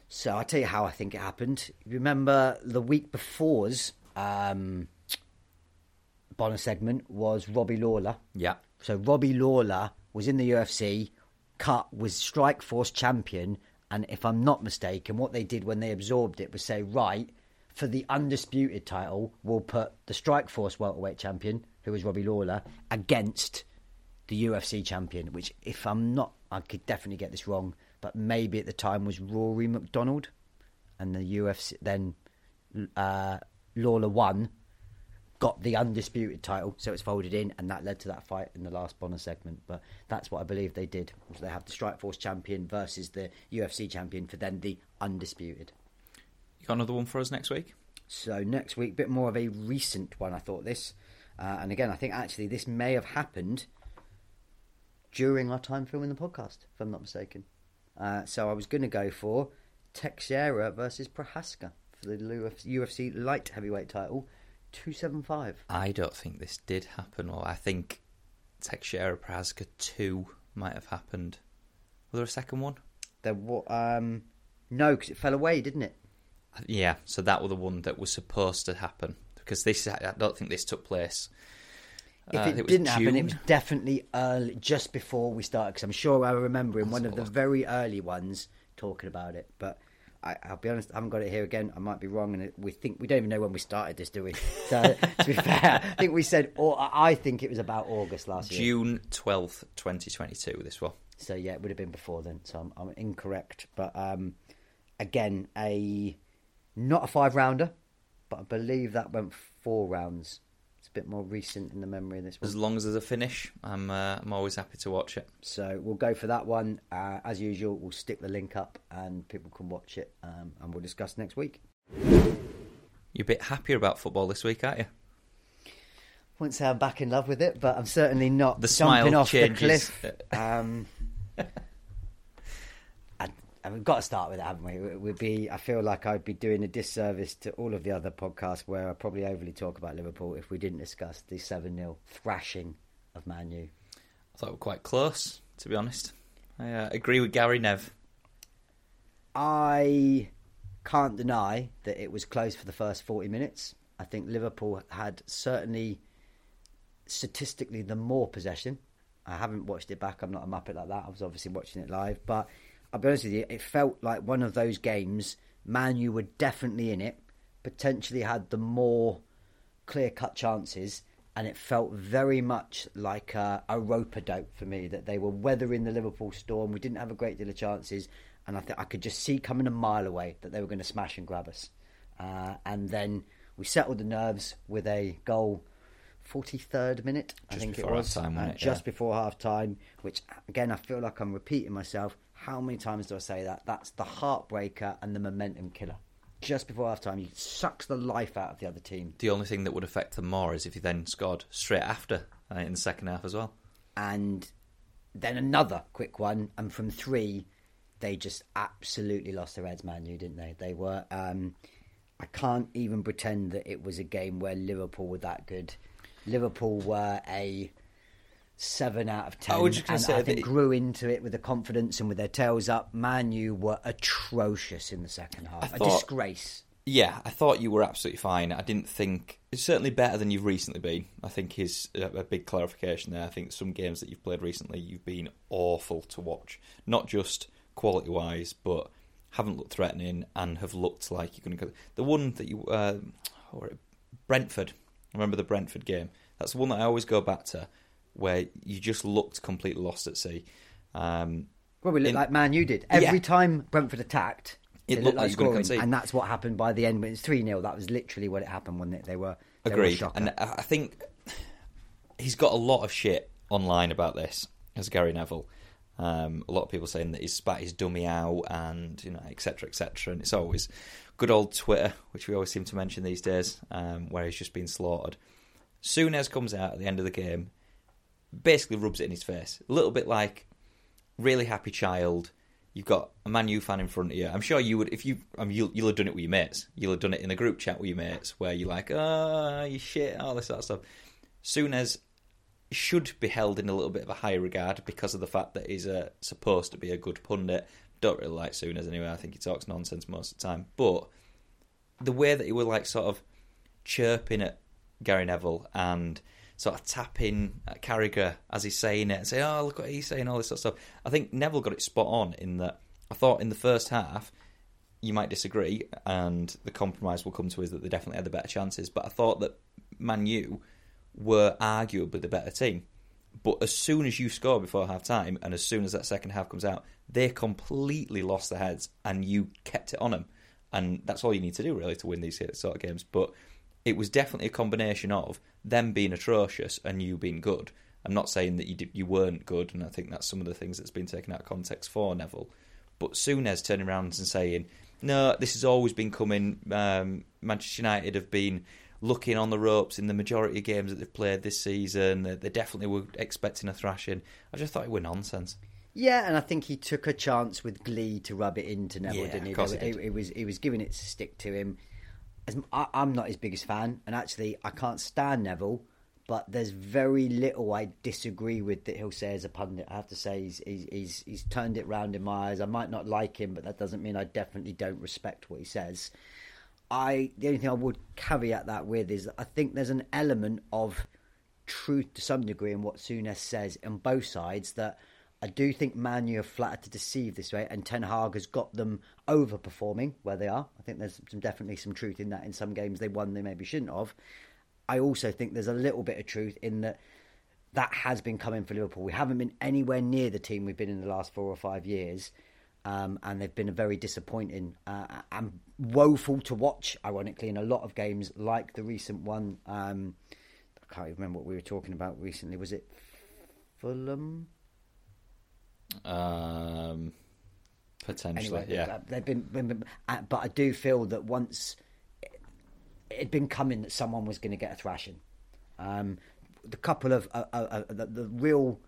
So I'll tell you how I think it happened. Remember the week before's um, Bonnar segment was Robbie Lawler. yeah. So Robbie Lawler was in the UFC, cut was Strikeforce champion, and if I'm not mistaken, what they did when they absorbed it was say, right, for the undisputed title, we'll put the Strikeforce welterweight champion, who was Robbie Lawler, against the UFC champion, which if I'm not, I could definitely get this wrong, but maybe at the time was Rory MacDonald, and the UFC then uh, Lawler won got the undisputed title, so it's folded in, and that led to that fight in the last Bonnar segment. But that's what I believe they did. They have the Strikeforce champion versus the UFC champion for then the undisputed. Got another one for us next week? So next week, bit more of a recent one. I thought this, uh, and again, I think actually this may have happened during our time filming the podcast, if I'm not mistaken. Uh, so I was going to go for Teixeira versus Prochazka for the UFC light heavyweight title, two seven five. I don't think this did happen, or I think Teixeira Prochazka 2 might have happened. Was there a second one? There wa- um, no, because it fell away, didn't it? Yeah, so that was the one that was supposed to happen because this I don't think this took place. If Uh, it, didn't happen, it was definitely early, just before we started. Because I'm sure I remember in one of the very early ones talking about it. But I, I'll be honest, I haven't got it here again. I might be wrong, and we think we don't even know when we started this, do we? So to be fair, I think we said, or I think it was about August last year. June twelfth, twenty twenty two. This one. So yeah, it would have been before then. So I'm, I'm incorrect. But um, again, a not a five rounder, but I believe that went four rounds. It's a bit more recent in the memory of this one. As long as there's a finish, I'm uh, I'm always happy to watch it. So we'll go for that one. Uh, as usual, we'll stick the link up and people can watch it um, and we'll discuss next week. You're a bit happier about football this week, aren't you? Won't say I'm back in love with it, but I'm certainly not The jumping smile off changes. the cliff. Um, and, we've got to start with it, haven't we? It would be. I feel like I'd be doing a disservice to all of the other podcasts where I probably overly talk about Liverpool if we didn't discuss the seven 0 thrashing of Man U. I thought we were quite close, to be honest. I uh, agree with Gary Nev. I can't deny that it was close for the first 40 minutes. I think Liverpool had certainly statistically the more possession. I haven't watched it back. I'm not a muppet like that. I was obviously watching it live, but I'll be honest with you, it felt like one of those games. Man U were definitely in it, potentially had the more clear cut chances, and it felt very much like a, a rope a dope for me that they were weathering the Liverpool storm. We didn't have a great deal of chances, and I think I could just see coming a mile away that they were going to smash and grab us. Uh, and then we settled the nerves with a goal. 43rd minute, I Just think it was, half-time, uh, just Yeah. before half time, which again I feel like I'm repeating myself. How many times do I say that? That's the heartbreaker and the momentum killer. Just before half time, you sucks the life out of the other team. The only thing that would affect them more is if he then scored straight after uh, in the second half as well. And then another quick one, and from three, they just absolutely lost their heads, Man U, didn't they? They were. Um, I can't even pretend that it was a game where Liverpool were that good. Liverpool were a seven out of ten, I was just say I think grew into it with the confidence and with their tails up. Man U were atrocious in the second half, a thought- disgrace. Yeah, I thought you were absolutely fine. I didn't think it's certainly better than you've recently been. I think is a, a big clarification there. I think some games that you've played recently, you've been awful to watch, not just quality wise, but haven't looked threatening and have looked like you're going to go. The one that you, uh, or Brentford, remember the Brentford game? That's the one that I always go back to, where you just looked completely lost at sea. Um, Well, we looked in- like Man U did. Every Yeah. time Brentford attacked, It looked looked like like you were scoring, and that's what happened by the end. When it's three 0 that was literally what it happened, wasn't it? They were they a Agreed. shocker. And I think he's got a lot of shit online about this, as Gary Neville. Um, a lot of people saying that he's spat his dummy out and, you know, etc., etc. And it's always good old Twitter, which we always seem to mention these days, um, where he's just been slaughtered. Souness comes out at the end of the game, basically rubs it in his face. A little bit like really happy child. You've got a Man U fan in front of you. I'm sure you would, if you, I mean, you'll, you'll have done it with your mates. You'll have done it in the group chat with your mates, where you're like, "Ah, you shit," all this sort of stuff. Souness should be held in a little bit of a higher regard because of the fact that he's uh, supposed to be a good pundit. Don't really like Souness anyway. I think he talks nonsense most of the time. But the way that he was like sort of chirping at Gary Neville and sort of tapping at Carragher as he's saying it and say, "Oh, look what he's saying," all this sort of stuff. I think Neville got it spot on in that. I thought in the first half you might disagree, and the compromise will come to is that they definitely had the better chances. But I thought that Man U were arguably the better team. But as soon as you score before half time, and as soon as that second half comes out, they completely lost their heads, and you kept it on them. And that's all you need to do, really, to win these sort of games. But it was definitely a combination of them being atrocious and you being good. I'm not saying that you did, you weren't good, and I think that's some of the things that's been taken out of context for Neville. But Souness turning around and saying, "No, this has always been coming. Um, Manchester United have been looking on the ropes in the majority of games that they've played this season. They they definitely were expecting a thrashing." I just thought it were nonsense. Yeah, and I think he took a chance with glee to rub it into Neville, Yeah, didn't he? he It- it was he was giving it to stick to him. I, I'm not his biggest fan, and actually, I can't stand Neville but there's very little I disagree with that he'll say as a pundit. I have to say he's he's he's, he's turned it round in my eyes. I might not like him, but that doesn't mean I definitely don't respect what he says. I the only thing I would caveat that with is that I think there's an element of truth to some degree in what Souness says on both sides that I do think Man U are flattered to deceive this way, and Ten Hag has got them overperforming where they are. I think there's some, definitely some truth in that. In some games they won, they maybe shouldn't have. I also think there's a little bit of truth in that that has been coming for Liverpool. We haven't been anywhere near the team we've been in the last four or five years, um, and they've been a very disappointing uh, and woeful to watch. Ironically, in a lot of games, like the recent one. Um, I can't even remember what we were talking about recently. Was it Fulham? Um, potentially, Anyway, yeah. they've been, been, been- uh, but I do feel that once it had been coming that someone was going to get a thrashing. Um, the couple of uh, uh, uh, the, the real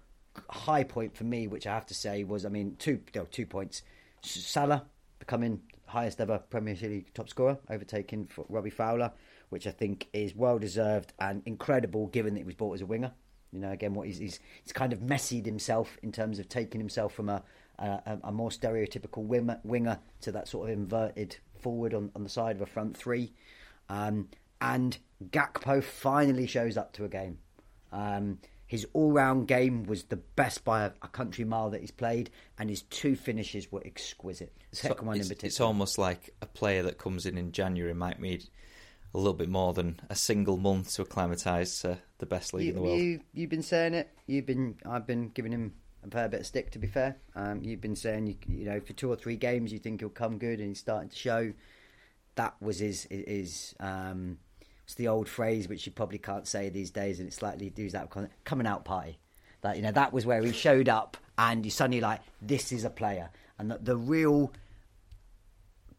high point for me, which I have to say was, I mean, two no, two points. Salah becoming highest ever Premier League top scorer, overtaking Robbie Fowler, which I think is well deserved and incredible, given that he was bought as a winger. You know, again, what he's he's, he's kind of messied himself in terms of taking himself from a a, a more stereotypical winger, winger to that sort of inverted forward on, on the side of a front three. Um, and Gakpo finally shows up to a game. Um, his all-round game was the best by a, a country mile that he's played, and his two finishes were exquisite. The So second one in it's, particular. it's almost like a player that comes in in January might need a little bit more than a single month to acclimatise to the best league you, in the world. You, you've been saying it. You've been. I've been giving him a fair bit of stick. To be fair, um, you've been saying you, you know for two or three games you think he'll come good, and he's starting to show. That was his his. Um, it's the old phrase which you probably can't say these days, and it's slightly out of coming out party. That you know that was where he showed up, and you suddenly like this is a player, and the, the real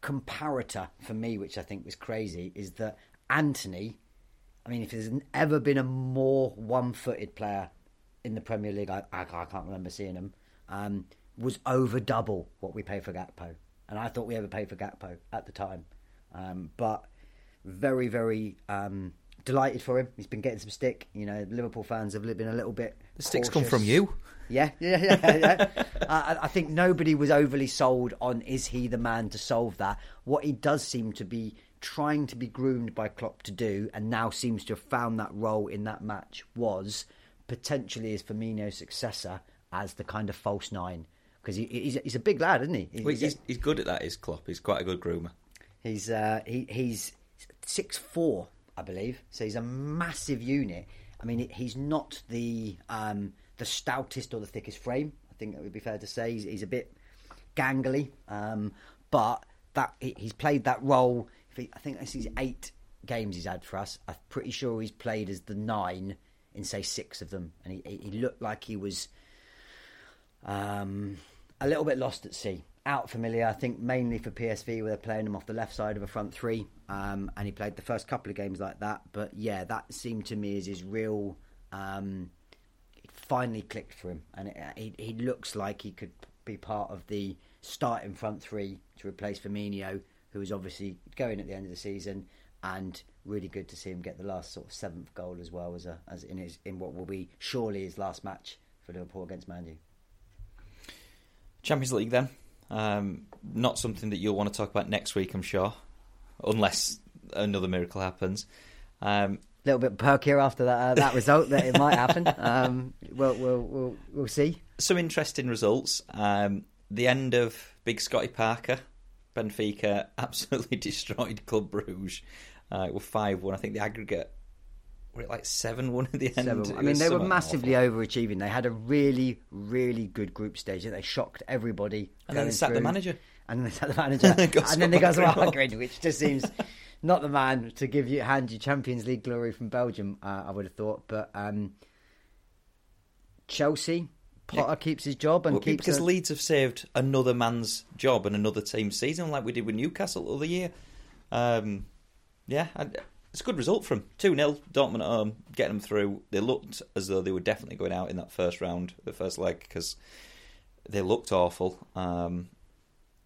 comparator for me, which I think was crazy, is that Antony. I mean, if there's ever been a more one-footed player in the Premier League, I, I, I can't remember seeing him. Um, was over double what we paid for Gakpo, and I thought we ever paid for Gakpo at the time. Um, but very, very um, delighted for him. He's been getting some stick. You know, Liverpool fans have been a little bit. The sticks come from you. Yeah, yeah, yeah. yeah. I, I think nobody was overly sold on is he the man to solve that. What he does seem to be trying to be groomed by Klopp to do, and now seems to have found that role in that match, was potentially as Firmino's successor as the kind of false nine. Because he, he's, he's a big lad, isn't he? He's, Well, he's, he's good at that, is Klopp. He's quite a good groomer. He's uh, he, he's six four, I believe. So he's a massive unit. I mean, he's not the um, the stoutest or the thickest frame. I think that would be fair to say. He's, he's a bit gangly, um, but that he, he's played that role. He, I think this is eight games he's had for us. I'm pretty sure he's played as the nine in say six of them, and he, he looked like he was um, a little bit lost at sea. Out familiar, I think mainly for PSV, where they're playing him off the left side of a front three, um, and he played the first couple of games like that. But yeah, that seemed to me as his real. Um, it finally clicked for him, and it, he, he looks like he could be part of the starting front three to replace Firmino, who is obviously going at the end of the season, and really good to see him get the last sort of seventh goal as well as a, as in his in what will be surely his last match for Liverpool against Man U. Champions League, then. Um, not something that you'll want to talk about next week, I'm sure, unless another miracle happens. Um, little bit perkier after that uh, that result that it might happen. Um, we'll, we'll we'll we'll see. some interesting results. Um, the end of Big Scotty Parker. Benfica absolutely destroyed Club Bruges uh, with 5 1. I think the aggregate were it like 7 1 at the end. Seven- It I mean, they were massively awful. overachieving. They had a really, really good group stage. And they shocked everybody. And then they sacked the manager. And then they sacked the manager. And then they got some. Algren, which just seems not the man to give you hand you Champions League glory from Belgium. Uh, I would have thought, but um, Chelsea. Potter keeps his job and Well, keeps because a- Leeds have saved another man's job and another team's season, like we did with Newcastle the other year. Um, yeah, it's a good result from 2 0. Dortmund at home, getting them through. They looked as though they were definitely going out in that first round, the first leg, because they looked awful. Um,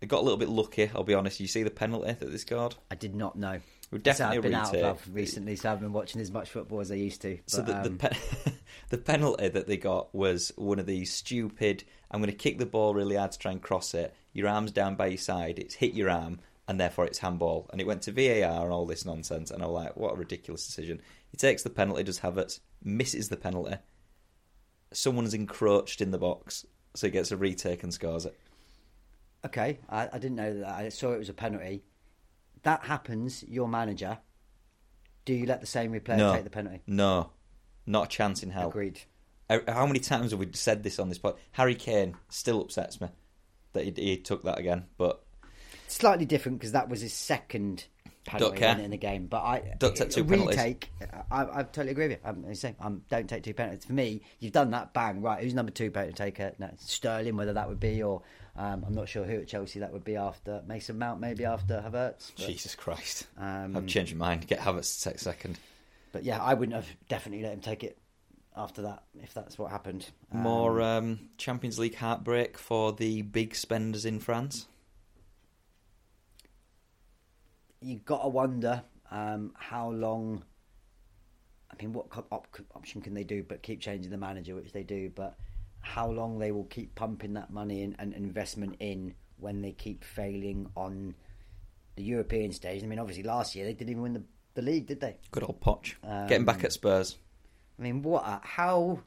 they got a little bit lucky, I'll be honest. You see the penalty that this scored? I did not know. So definitely I've been out of love recently, so I haven't been watching as much football as I used to. So But, the, um, the, pe- the penalty that they got was one of these stupid. I'm going to kick the ball really hard to try and cross it. Your arm's down by your side. It's hit your arm, and therefore it's handball. And it went to VAR and all this nonsense. And I'm like, what a ridiculous decision. He takes the penalty, does Havertz, misses the penalty. Someone's encroached in the box, so he gets a retake and scores it. Okay, I, I didn't know that. I saw it was a penalty. That happens. Your manager. Do you let the same replayer No. take the penalty? No, not a chance in hell. Agreed. Uh, How many times have we said this on this pod? Harry Kane still upsets me that he, he took that again, but Slightly different because that was his second penalty care. in, in the game. But I Don't take two penalties. retake. I, I totally agree with you. I'm saying um, don't take two penalties. For me, you've done that. Bang. Right. Who's number two penalty taker? No, Sterling. Whether that would be or um, I'm not sure who at Chelsea that would be after Mason Mount. Maybe after Havertz. But, Jesus Christ. Um, I've changed my mind. Get Havertz to take second. but yeah, I wouldn't have definitely let him take it after that if that's what happened. Um, More um, Champions League heartbreak for the big spenders in France. you got to wonder um, how long. I mean, what op- option can they do but keep changing the manager, which they do, but how long they will keep pumping that money in, and investment in when they keep failing on the European stage. I mean, obviously last year they didn't even win the, the league, did they? Good old Poch. Um, Getting back at Spurs. I mean, what? A, how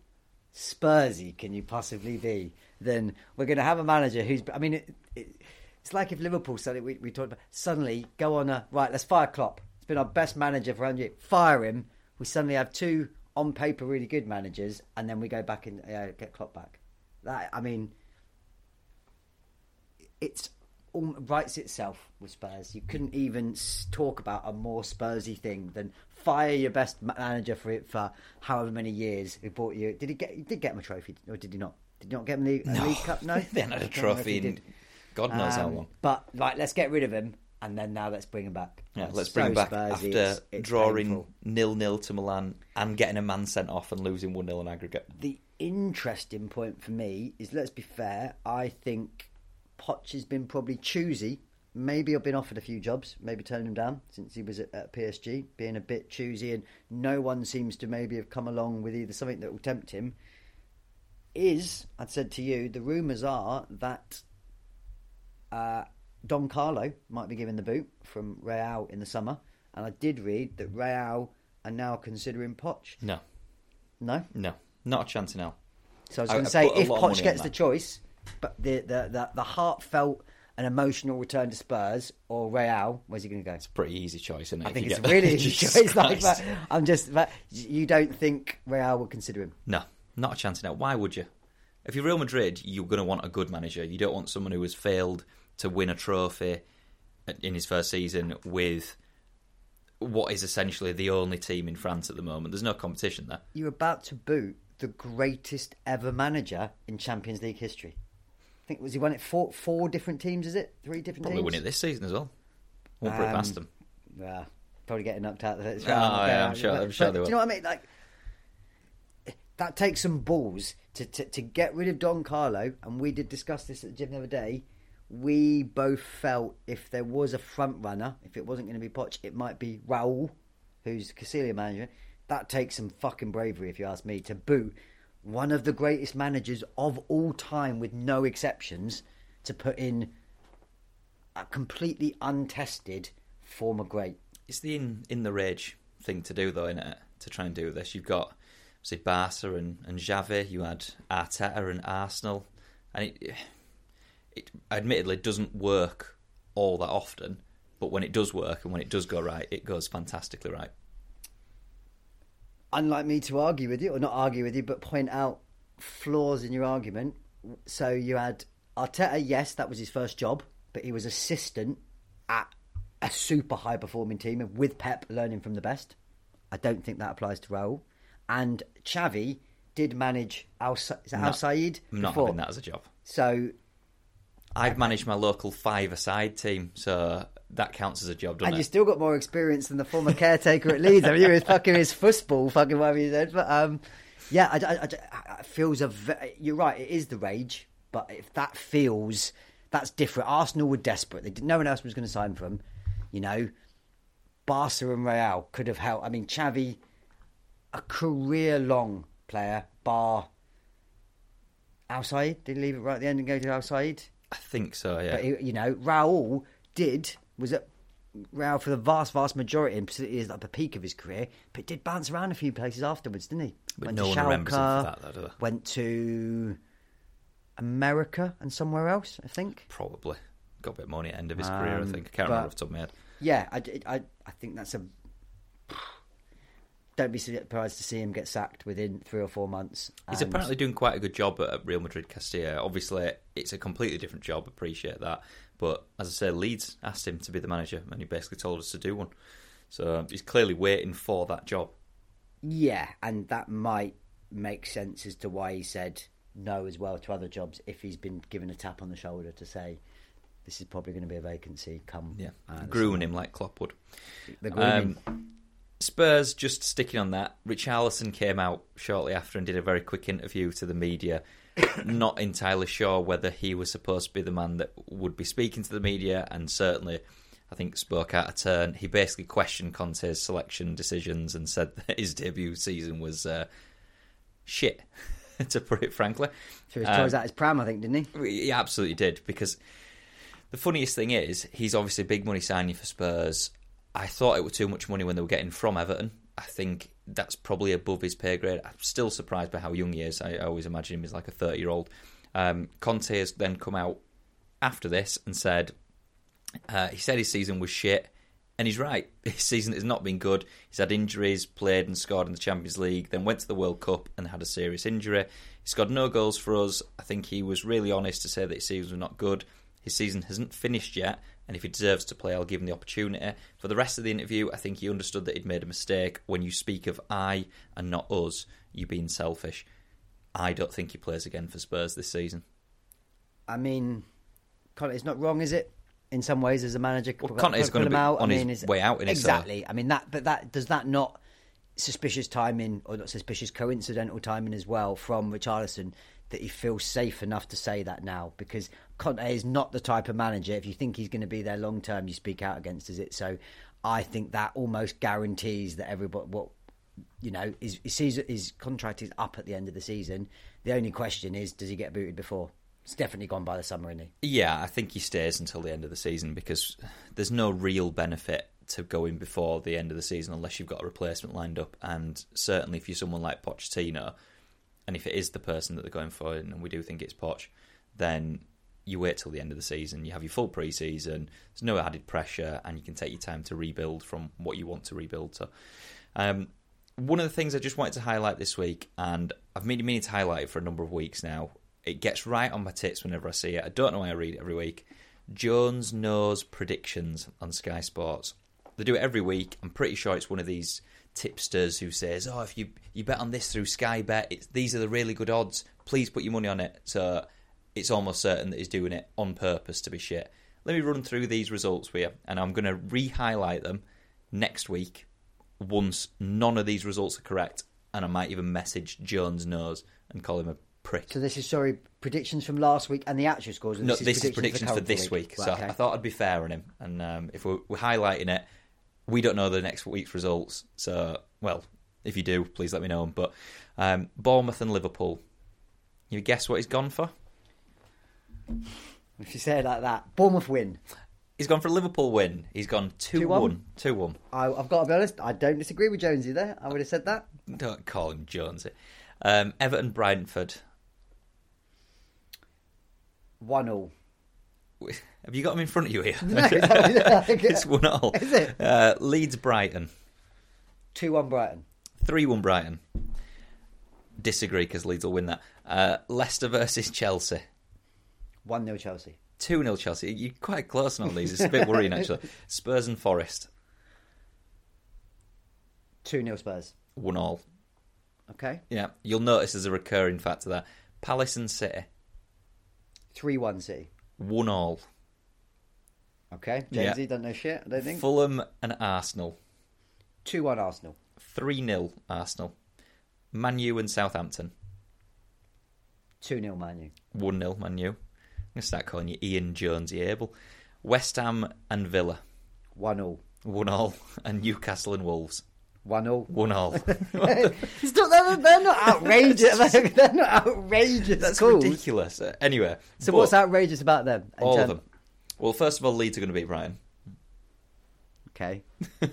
Spursy can you possibly be? Then we're going to have a manager who's. I mean, it, it, it's like if Liverpool suddenly we, we talked about suddenly go on a right. Let's fire Klopp. It's been our best manager for hundred years. Fire him. We suddenly have two on paper really good managers, and then we go back and uh, get Klopp back. That I mean, it's all writes itself with Spurs. You couldn't even talk about a more Spursy thing than fire your best manager for it for however many years. Who bought you? Did he get? He did get him a trophy, or did he not? Did he not get him the a League Cup? No, they had a I don't know if trophy he in did. God knows how Um, long. But like, let's get rid of him, and then now let's bring him back. Yeah, It's let's bring him back Spursy, after it's- it's drawing nil nil to Milan and getting a man sent off and losing one 0 in aggregate. the interesting point for me is let's be fair. I think Poch has been probably choosy. Maybe I've been offered a few jobs, maybe turned him down since he was at, at PSG, being a bit choosy, and no one seems to maybe have come along with either something that will tempt him. Is I'd said to you, the rumours are that uh, Don Carlo might be given the boot from Real in the summer, and I did read that Real are now considering Poch. No, No, no, not a chance in hell. so I was going to say, if Poch gets the choice, but the, the the the heartfelt and emotional return to Spurs or Real, where's he going to go? It's a pretty easy choice, isn't it? I think it's a really easy choice. Like. I'm just, but you don't think Real would consider him? No, not a chance in hell. Why would you? If you're Real Madrid, you're going to want a good manager. You don't want someone who has failed to win a trophy in his first season with what is essentially the only team in France at the moment. There's no competition there. You're about to boot the greatest ever manager in Champions League history. I think was he won it four four different teams? Is it three different Probably teams? win it this season as well. Won't put it Um, past them. Yeah, probably getting knocked out. of the Oh, yeah. I'm sure- I'm sure But they Do you know what I mean? Like that takes some balls to, to to get rid of Don Carlo. And we did discuss this at the gym the other day. We both felt if there was a front runner, if it wasn't going to be Poch, it might be Raul, who's the Castilla manager. That takes some fucking bravery, if you ask me, to boot one of the greatest managers of all time, with no exceptions, to put in a completely untested former great. It's the in, in the rage thing to do, though, isn't it? To try and do this. You've got, say, Barca and, and Xavi. You had Arteta and Arsenal. And it, it admittedly doesn't work all that often. But when it does work and when it does go right, it goes fantastically right. unlike me to argue with you, or not argue with you, but point out flaws in your argument. So you had Arteta, yes, that was his first job, but he was assistant at a super high performing team with Pep learning from the best. I don't think that applies to Raul. And Xavi did manage Al, Al- I'm not having that as a job. So I've managed my local five-a-side team, so that counts as a job, doesn't and it? you still got more experience than the former caretaker at Leeds. I mean, you were fucking his fussball, fucking whatever you said. But um, yeah, I, I, I- it feels a. Ve- you're right. It is the rage, but if that feels that's different. Arsenal were desperate. They did, no one else was going to sign for them, you know. Barca and Real could have helped. I mean, Xavi, a career-long player, bar Al Sadd. Did he leave it right at the end and go to Al Sadd? I think so. Yeah. But he, you know, Raul did was at Real for the vast, vast majority, and is at the peak of his career. But did bounce around a few places afterwards, didn't he? But went no to one remembers Schalke, for that, though, do they? Went to America and somewhere else, I think. Probably got a bit of money at the end of his career. I Um, think I can't but- remember off the top of my head. Yeah, I, I, I think that's a. Don't be surprised to see him get sacked within three or four months. He's And- apparently doing quite a good job at Real Madrid Castilla. Obviously, it's a completely different job. Appreciate that, but as I said, Leeds asked him to be the manager, and he basically told us to do one. So he's clearly waiting for that job. Yeah, and that might make sense as to why he said no as well to other jobs if he's been given a tap on the shoulder to say this is probably going to be a vacancy. Come, Yeah, uh, grooming him like Klopp would. The grooming. Um, Spurs, just sticking on that, Richarlison came out shortly after and did a very quick interview to the media. Not entirely sure whether he was supposed to be the man that would be speaking to the media, and certainly, I think, spoke out of turn. He basically questioned Conte's selection decisions and said that his debut season was uh, shit, to put it frankly. Threw his um, out his pram, I think, didn't he? He absolutely did because the funniest thing is he's obviously a big money signing for Spurs. I thought it was too much money when they were getting from Everton. I think that's probably above his pay grade. I'm still surprised by how young he is. I, always imagine him as like a 30 year old. Um, Conte has then come out after this and said uh, he said his season was shit, and he's right. His season has not been good. He's had injuries, played and scored in the Champions League, then went to the World Cup and had a serious injury. He scored no goals for us. I think he was really honest to say that his season was not good. His season hasn't finished yet, and if he deserves to play, I'll give him the opportunity. For the rest of the interview, I think he understood that he'd made a mistake. When you speak of I and not us, you being selfish. I don't think he plays again for Spurs this season. I mean, Conte's not wrong, is it? In some ways, as a manager, Well, Conte's gonna be out. on I his mean, is- way out, exactly. I mean that, but that does that not suspicious timing or not suspicious coincidental timing as well from Richarlison that he feels safe enough to say that now because Conte is not the type of manager. If you think he's going to be there long term, you speak out against, is it? So I think that almost guarantees that everybody what you know his, his his contract is up at the end of the season. The only question is, does he get booted before? It's definitely gone by the summer, isn't he? Yeah, I think he stays until the end of the season because there's no real benefit to going before the end of the season unless you've got a replacement lined up. And certainly, if you're someone like Pochettino, and if it is the person that they're going for, and we do think it's Poch, then you wait till the end of the season. You have your full pre-season. There's no added pressure, and you can take your time to rebuild from what you want to rebuild to. Um, one of the things I just wanted to highlight this week, and I've been meaning to highlight it for a number of weeks now. It gets right on my tits whenever I see it. I don't know why I read it every week. Jones knows predictions on Sky Sports. They do it every week. I'm pretty sure it's one of these tipsters who says, "Oh, if you you bet on this through Sky Bet, it's, these are the really good odds. Please put your money on it." So it's almost certain that he's doing it on purpose to be shit. Let me run through these results for you, and I'm going to re-highlight them next week once none of these results are correct, and I might even message Jones Knows and call him a prick. So this is sorry predictions from last week and the actual scores. and No, this is this is predictions, predictions for current this week, Right, so okay. I thought I'd be fair on him. And um, if we're, we're highlighting it, we don't know the next week's results. So, well, if you do, please let me know. But um, Bournemouth and Liverpool, you guess what he's gone for? If you say it like that, Bournemouth win. He's gone for a Liverpool win. He's gone 2 1. 2 1. I, I've got to be honest. I don't disagree with Jonesy there. I would have said that. Don't call him Jonesy. Um, Everton Brentford. One all. Have you got them in front of you here? No, it's 1 all. Is it? Uh, Leeds Brighton. Two one Brighton. 3 1 Brighton. Disagree because Leeds will win that. Uh, Leicester versus Chelsea. One 0 Chelsea. 2 0 Chelsea. You're quite close on all these. It's a bit worrying, actually. Spurs and Forest. Two 0 Spurs. 1 all. Okay. Yeah. You'll notice there's a recurring factor there. Palace and City. Three one City. 1 all. Okay. Yeah. Jonesy don't know shit. I don't think. Fulham and Arsenal. Two one Arsenal. 3 0 Arsenal. Man U and Southampton. Two 0 Man U. 1 0 Man U. I'm to start calling you Ian Jonesy Abel. West Ham and Villa. One all. one all, and Newcastle and Wolves One all. one all. It's not, they're, they're not outrageous. they're not outrageous. That's calls. ridiculous. Uh, anyway, So what's outrageous about them? All of them. Well, first of all, Leeds are going to beat Brighton. Okay.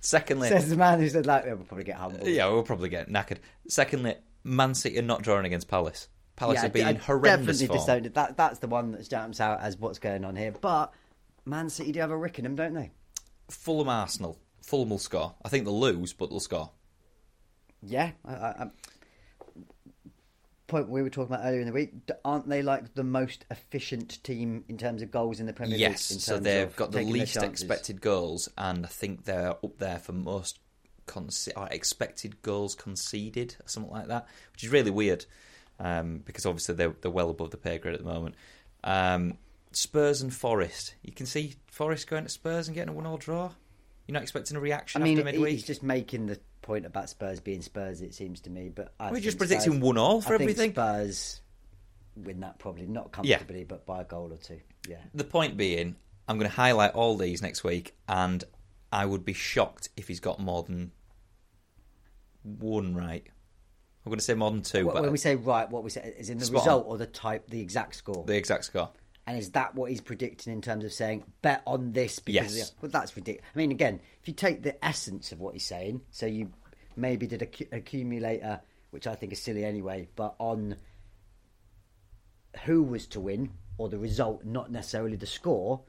Secondly, Says the man who said like we'll probably get humbled. yeah, we'll probably get knackered. Secondly, Man City are not drawing against Palace. Palace Yeah, are being I horrendous Definitely form. disowned. That that's the one that jumps out as what's going on here. But Man City do have a Rickenham, don't they? Fulham Arsenal. Fulham will score. I think they'll lose, but they'll score. Yeah. I, I, point we were talking about earlier in the week. Aren't they like the most efficient team in terms of goals in the Premier Yes, League? in so they've got the least expected goals, and I think they're up there for most conce- or expected goals conceded, or something like that, which is really weird um, because obviously they're, they're well above the pay grade at the moment. Um, Spurs and Forest. You can see Forest going to Spurs and getting a one-all draw. You're not expecting a reaction I mean, after midweek. he's just making the point about Spurs being Spurs. It seems to me, but I We're just predicting Spurs- one all for I think everything. Spurs win that probably not Yeah. comfortably, but by a goal or two. Yeah. The point being, I'm going to highlight all these next week, and I would be shocked if he's got more than one right. I'm going to say more than two, Wh- but when we say right, what we say is in the result or the type, the exact score. the exact score. And is that what he's predicting in terms of saying bet on this? Because Yes. well, that's ridiculous. I mean, again, if you take the essence of what he's saying, so you maybe did a cu- accumulator, which I think is silly anyway, but on who was to win or the result, not necessarily the score,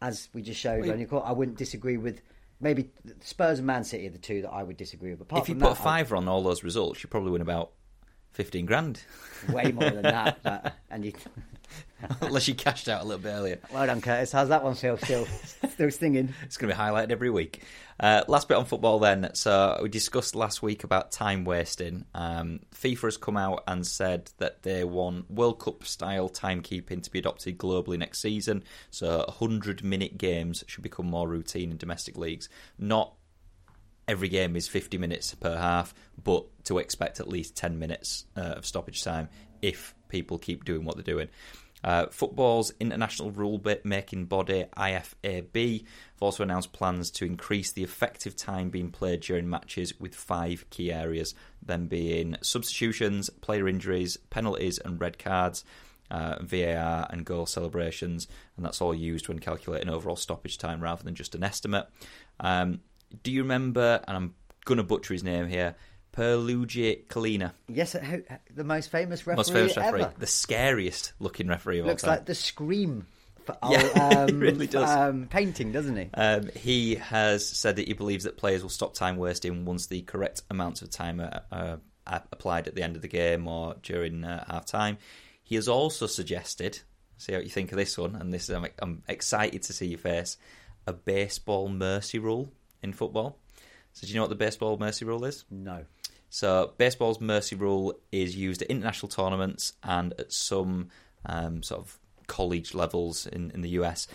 as we just showed Well, on your call, I wouldn't disagree with. Maybe Spurs and Man City are the two that I would disagree with. Apart if you put a that, I- fiver on all those results, you probably win about 15 grand. way more than that, but, and you. Unless you cashed out a little bit earlier. Well done, Curtis. How's that one feel? Still, still stinging. It's going to be highlighted every week. Uh, last bit on football then. So we discussed last week about time wasting. Um, FIFA has come out and said that they want World Cup style timekeeping to be adopted globally next season. So 100 minute games should become more routine in domestic leagues. Not every game is 50 minutes per half, but to expect at least 10 minutes uh, of stoppage time if people keep doing what they're doing. Uh, football's international rule making body, IFAB, have also announced plans to increase the effective time being played during matches with five key areas, them being substitutions, player injuries, penalties, and red cards. Uh, VAR and goal celebrations, and that's all used when calculating overall stoppage time rather than just an estimate. Um, do you remember, and I'm going to butcher his name here, Pierluigi Collina, Yes, uh, the most famous referee most famous referee, ever. the scariest looking referee of Looks all time. like the scream for Yeah, um, really does. Um, painting, doesn't he? Um, he has said that he believes that players will stop time wasting once the correct amounts of time are, are applied at the end of the game or during uh, half time. He has also suggested, see what you think of this one, and this I'm, I'm excited to see your face, a baseball mercy rule in football. So, do you know what the baseball mercy rule is? No. So, baseball's mercy rule is used at international tournaments and at some um, sort of college levels in, in the US.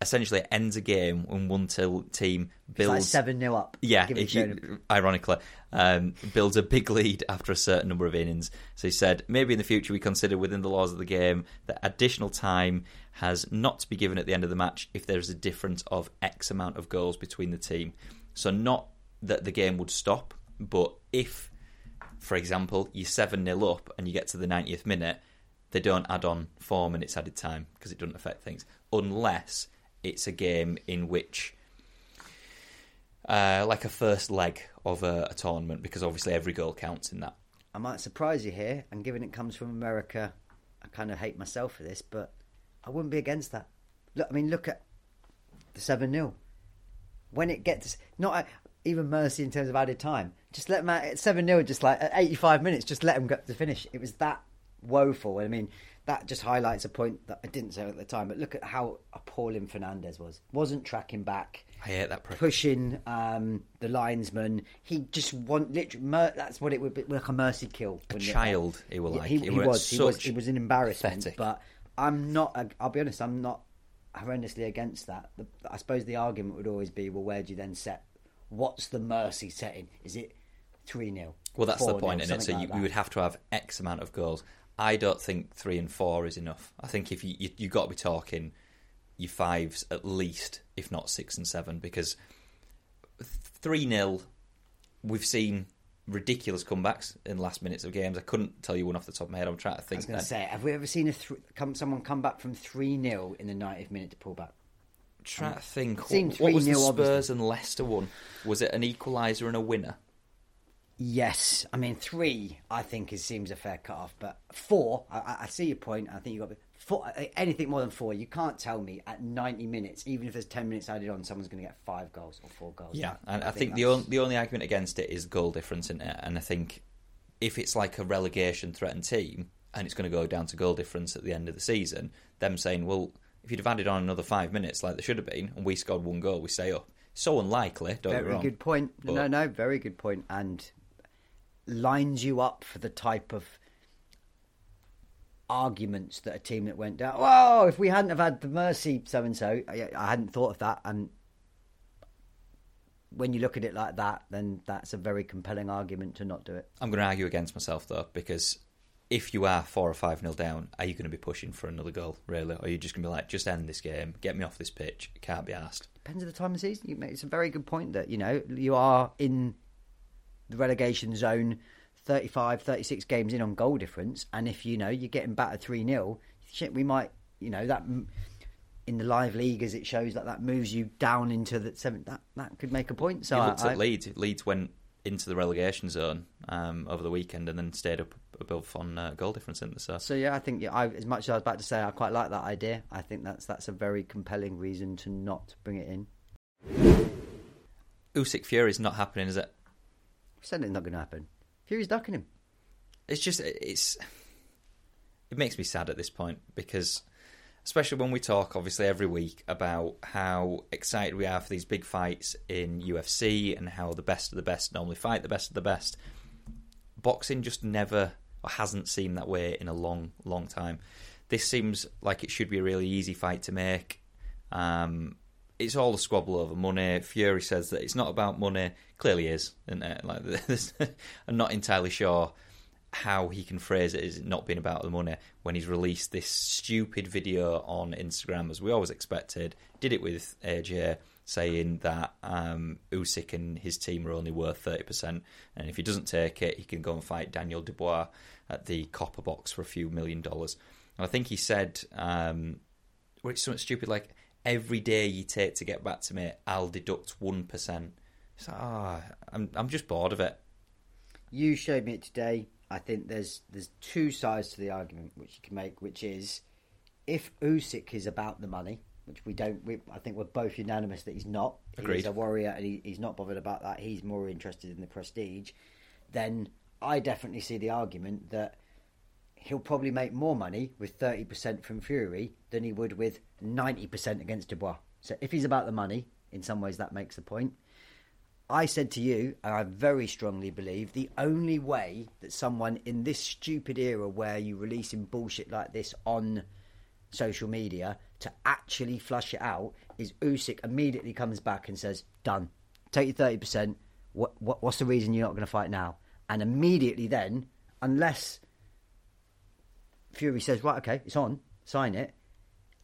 Essentially, it ends a game when one team builds. like 7 0 up. Yeah, you, ironically, um, builds a big lead after a certain number of innings. So he said, maybe in the future we consider within the laws of the game that additional time has not to be given at the end of the match if there is a difference of X amount of goals between the team. So not that the game would stop, but if, for example, you're 7 0 up and you get to the 90th minute, they don't add on four minutes added time because it doesn't affect things, unless it's a game in which uh, like a first leg of a, a tournament because obviously every goal counts in that. I might surprise you here, and given it comes from America, I kind of hate myself for this, but I wouldn't be against that. Look, I mean, look at the 7 0. When it gets, not even mercy in terms of added time, just let them at 7 0, just like at 85 minutes, just let them get to finish. It was that woeful. I mean, that just highlights a point that I didn't say at the time, but look at how appalling Fernandes was. Wasn't tracking back I hate that prick. pushing um, the linesman. He just want literally. Mer- that's what it would be like a mercy kill. A wouldn't it? child, he Yeah, like. he, He he was. He was. He was an embarrassment. pathetic. But I'm not. I'll be honest. I'm not horrendously against that. The, I suppose the argument would always be, well, where do you then set? What's the mercy setting? Is it three 0 Well, that's the point, isn't it? So you, you would have to have X amount of goals. I don't think three and four is enough. I think if you you, you got to be talking your fives at least, if not six and seven, because three 0 we've seen ridiculous comebacks in the last minutes of games. I couldn't tell you one off the top of my head. I'm trying to think. I was going to say, have we ever seen a th- come, someone come back from 3 0 in the 90th minute to pull back? Trying to think. What, what was the Spurs obviously. and Leicester one? Was it an equaliser and a winner? Yes, I mean three. I think it seems a fair cut off, but four. I- I, I see your point. I think you got four. Uh, anything more than four, you can't tell me at ninety minutes, even if there's ten minutes added on, someone's going to get five goals or four goals. Yeah, and I, think, the only the only argument against it is goal difference in it, and I think if it's like a relegation threatened team and it's going to go down to goal difference at the end of the season, them saying, well, if you'd have added on another five minutes like there should have been, and we scored one goal, we stay up. So unlikely. Don't get me very good point. But- No, no, very good point, and lines you up for the type of arguments that a team that went down. Whoa! If we hadn't have had the mercy, so and so, I hadn't thought of that. And when you look at it like that, then that's a very compelling argument to not do it. I'm going to argue against myself though, because if you are four or five nil down, are you going to be pushing for another goal, really? Or are you just going to be like, just end this game, get me off this pitch, can't be asked? Depends on the time of season. You make, it's a very good point that you know you are in the relegation zone, 35, 36 games in on goal difference, and if you know you're getting battered three 0 shit, we might you know that in the live league as it shows that that moves you down into the seventh. That that could make a point. So you I, looked I- at Leeds. Leeds went into the relegation zone um, over the weekend and then stayed up above on uh, goal difference in the so. So yeah, I think yeah, I, as much as I was about to say, I quite like that idea. I think that's that's a very compelling reason to not bring it in. Usyk Fury is not happening, is it? We said it's not going to happen. Fury's ducking him. It's just it's it makes me sad at this point because especially when we talk obviously every week about how excited we are for these big fights in UFC and how the best of the best normally fight the best of the best. Boxing just never or hasn't seemed that way in a long, long time. This seems like it should be a really easy fight to make. Um, it's all a squabble over money. Fury says that it's not about money. Clearly is, isn't it? Like, I'm not entirely sure how he can phrase it as not being about the money when he's released this stupid video on Instagram, as we always expected. Did it with AJ saying that um, Usyk and his team are only worth thirty percent, and if he doesn't take it, he can go and fight Daniel Dubois at the Copper Box for a few million dollars. And I think he said, um, well, it's something stupid like, "Every day you take to get back to me, I'll deduct one percent." It's like, ah, I'm I'm just bored of it. You showed me it today. I think there's there's two sides to the argument which you can make, which is if Usyk is about the money, which we don't. We, I think we're both unanimous that he's not. Agreed. He's a warrior, and he, he's not bothered about that. He's more interested in the prestige. Then I definitely see the argument that he'll probably make more money with thirty percent from Fury than he would with ninety percent against Dubois. So if he's about the money, in some ways that makes the point. I said to you, and I very strongly believe, the only way that someone in this stupid era where you releasing bullshit like this on social media to actually flush it out is Usyk immediately comes back and says, "Done. Take your thirty percent. What, what what's the reason you're not going to fight now?" And immediately then, unless Fury says, "Right, okay, it's on, sign it,"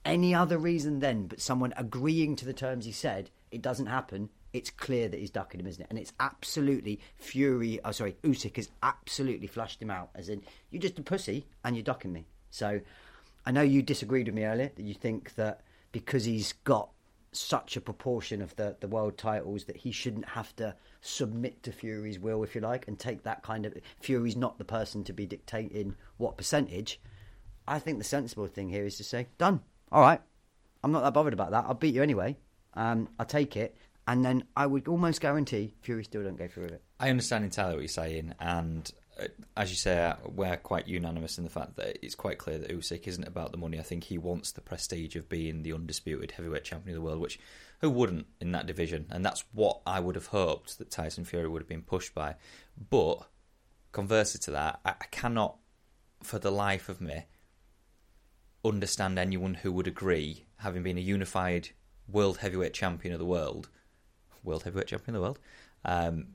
any other reason then but someone agreeing to the terms he said, it doesn't happen. It's clear that he's ducking him, isn't it? And it's absolutely Fury. Oh, sorry, Usyk has absolutely flushed him out, as in you're just a pussy and you're ducking me. So, I know you disagreed with me earlier that you think that because he's got such a proportion of the the world titles that he shouldn't have to submit to Fury's will, if you like, and take that kind of. Fury's not the person to be dictating what percentage. I think the sensible thing here is to say, done. All right. I'm not that bothered about that. I'll beat you anyway. Um, I'll take it. And then I would almost guarantee Fury still don't go through with it. I understand entirely what you're saying, and as you say, uh, we're quite unanimous in the fact that it's quite clear that Usyk isn't about the money. I think he wants the prestige of being the undisputed heavyweight champion of the world, which who wouldn't in that division? And that's what I would have hoped that Tyson Fury would have been pushed by. But conversely to that, I, cannot, for the life of me, understand anyone who would agree, having been a unified world heavyweight champion of the world, world heavyweight champion of the world, um,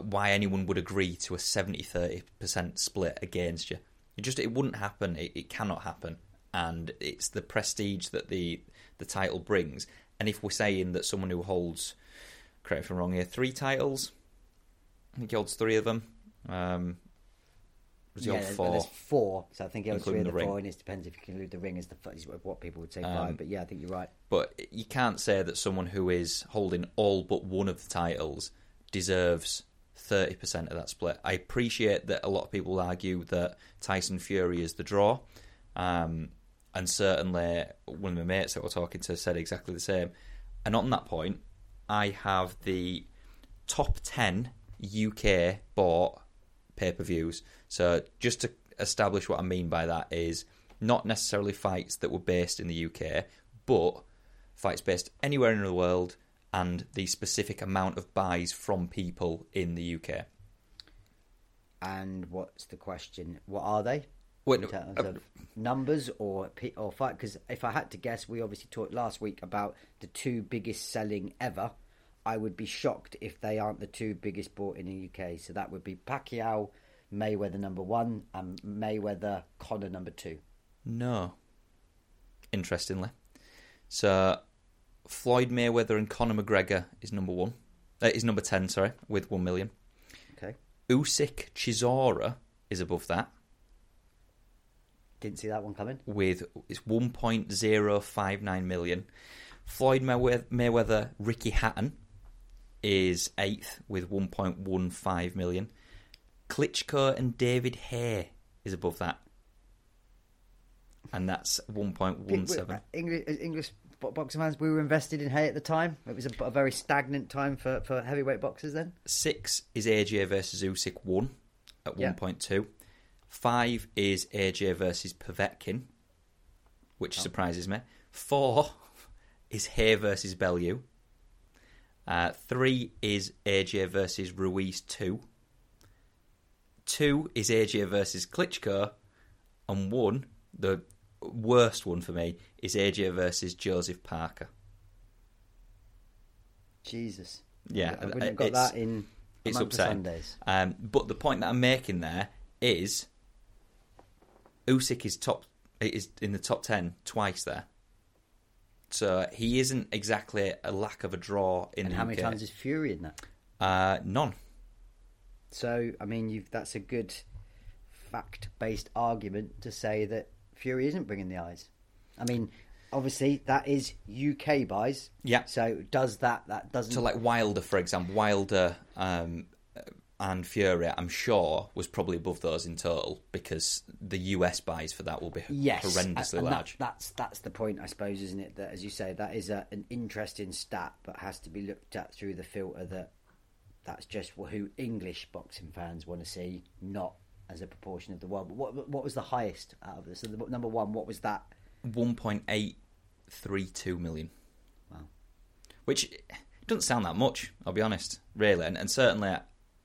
why anyone would agree to a 70 30% split against you. It just it wouldn't happen. It, it cannot happen. And it's the prestige that the the title brings. And if we're saying that someone who holds, correct me if I'm wrong here, three titles, I think he holds three of them. Um, he yeah, there's, four? there's four. So I think it was three of the, the four, ring. and it depends if you can include the ring as the is what people would say Um, five. But yeah, I think you're right. But you can't say that someone who is holding all but one of the titles deserves 30% of that split. I appreciate that a lot of people argue that Tyson Fury is the draw. Um, and certainly one of my mates that we're talking to said exactly the same. And on that point, I have the top 10 UK bought pay per views. So just to establish what I mean by that is not necessarily fights that were based in the UK, but fights based anywhere in the world and the specific amount of buys from people in the UK. And what's the question? What are they? Wait, in terms uh, of numbers or or fight? Because if I had to guess, we obviously talked last week about the two biggest selling ever. I would be shocked if they aren't the two biggest bought in the UK. So that would be Pacquiao, Mayweather number one, and Mayweather Conor number two. No. Interestingly. So Floyd Mayweather and Conor McGregor is number one. Uh, is number 10, sorry, with 1 million. Okay, Usyk Chisora is above that didn't see that one coming. with it's 1.059 million. Floyd Mayweather, Mayweather Ricky Hatton is eighth with 1.15 million. Klitschko and David Haye is above that, and that's 1.17. English, English bo- boxing fans, we were invested in Haye at the time. It was a, a very stagnant time for, for heavyweight boxers then. Six is AJ versus Usyk one at Yeah. 1.2. Five is AJ versus Povetkin, which Oh. surprises me. Four is Haye versus Bellew. Uh, three is AJ versus Ruiz two. Two is AJ versus Klitschko, and one, the worst one for me, is AJ versus Joseph Parker. Jesus. Yeah, I wouldn't have got that in it's upsetting. Sundays. Um, but the point that I'm making there is Usyk is top is in the top ten twice there. So he isn't exactly a lack of a draw in And the how UK. many times is Fury in that? Uh, none. So, I mean, you've, that's a good fact-based argument to say that Fury isn't bringing the eyes. I mean, obviously that is UK buys. Yeah. So does that? That doesn't. So like Wilder, for example, Wilder um, and Fury, I'm sure was probably above those in total because the US buys for that will be yes, horrendously and that- large. that's that's the point, I suppose, isn't it? That as you say, that is a, an interesting stat, but has to be looked at through the filter that that's just who English boxing fans want to see, not as a proportion of the world. But what what was the highest out of this? So the, number one, what was that? 1.832 million. Wow. Which doesn't sound that much, I'll be honest, really. And, and certainly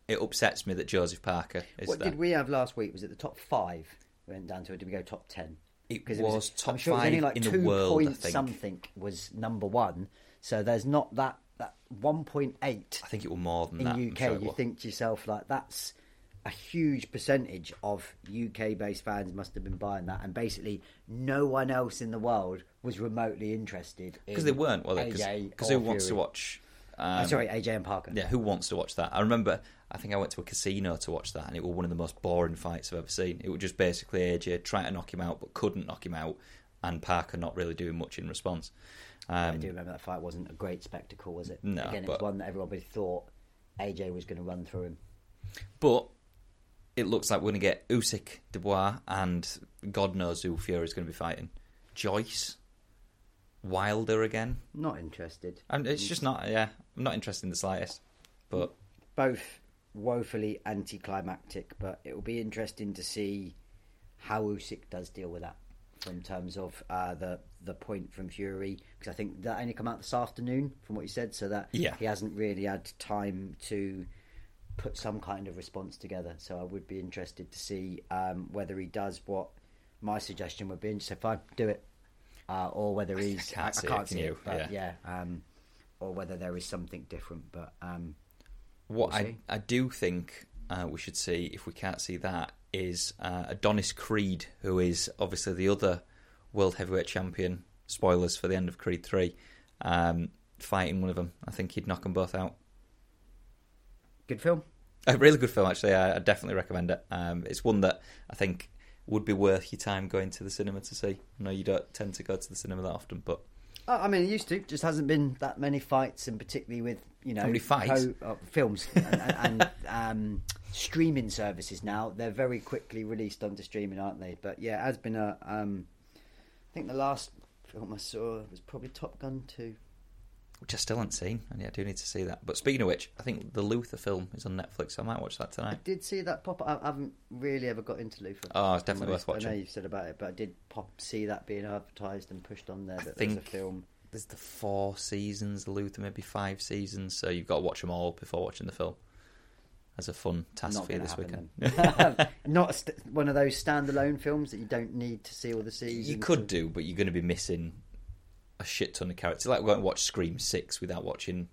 it upsets me that Joseph Parker is What there. did we have last week? Was it the top five? We went down to it. Did we go top ten? It 'Cause was top I'm sure it was only five like in the world, I point think. something was number one. So there's not that that one point eight I think it was more than in that. UK. sure you was. think to yourself like that's a huge percentage of UK based fans must have been buying that, and basically no one else in the world was remotely interested in Because they weren't, were they? Because who wants to watch. Oh, Um, sorry, AJ and Parker. Yeah, who wants to watch that? I remember, I think I went to a casino to watch that, and it was one of the most boring fights I've ever seen. It was just basically AJ trying to knock him out, but couldn't knock him out, and Parker not really doing much in response. I Um, do remember that fight wasn't a great spectacle, was it? No, Again, it was one that everybody thought AJ was going to run through him. But it looks like we're going to get Usyk, Dubois, and God knows who Fury's going to be fighting. Joyce, Wilder again. Not interested. And it's just not. Yeah, I'm not interested in the slightest. But both woefully anticlimactic, but it will be interesting to see how Usyk does deal with that in terms of uh, the the point from Fury because I think that only come out this afternoon from what you said, so that Yeah. he hasn't really had time to put some kind of response together. So I would be interested to see um, whether he does what my suggestion would be, and just say, "Fine, do it," uh, or whether he's, I can't see it, can see you? it, but Yeah. yeah, um, or whether there is something different, but. Um, what We'll I. I do think uh, we should see if we can't see that is uh, Adonis Creed, who is obviously the other world heavyweight champion spoilers for the end of Creed 3, um, fighting one of them. I think he'd knock them both out. Good film. A really good film, actually. I, I definitely recommend it. Um, it's one that I think would be worth your time going to the cinema to see. I know you don't tend to go to the cinema that often, but Oh, I mean, it used to. Just hasn't been that many fights, and particularly with you know How many fights? co- uh, films and, and, and um, streaming services now. They're very quickly released onto streaming, aren't they? But yeah, it has been a. Um, I think the last film I saw was probably Top Gun two. Which I still haven't seen, and yeah, I do need to see that. But speaking of which, I think the Luther film is on Netflix, so I might watch that tonight. I did see that pop. I I haven't really ever got into Luther. Oh, it's definitely worth watching. I know you've said about it, but I did pop see that being advertised and pushed on there. I That there's a film. There's the four seasons, Luther, maybe five seasons, so you've got to watch them all before watching the film. As a fun task Not for you this weekend. Not a st- one of those standalone films that you don't need to see all the seasons. You could do, but you're going to be missing a shit ton of characters. It's Like going to watch Scream Six without watching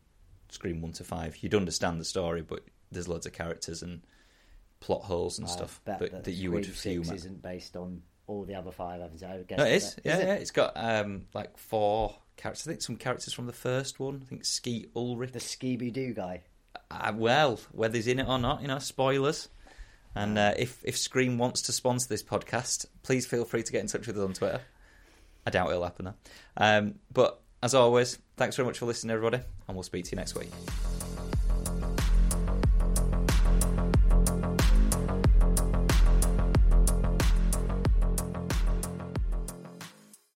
Scream One to Five. You'd understand the story, but there's loads of characters and plot holes and I stuff bet that, that, you would fume Six at. isn't based on all the other five. haven't I guess No, it is. that- Yeah, it? yeah. It's got um, like four characters. I think some characters from the first one. I think Skeet Ulrich. The Scooby Doo guy. Uh, well, whether he's in it or not, you know, spoilers. And uh, if if Scream wants to sponsor this podcast, please feel free to get in touch with us on Twitter. I doubt it'll happen though. Um, but as always, thanks very much for listening, everybody, and we'll speak to you next week.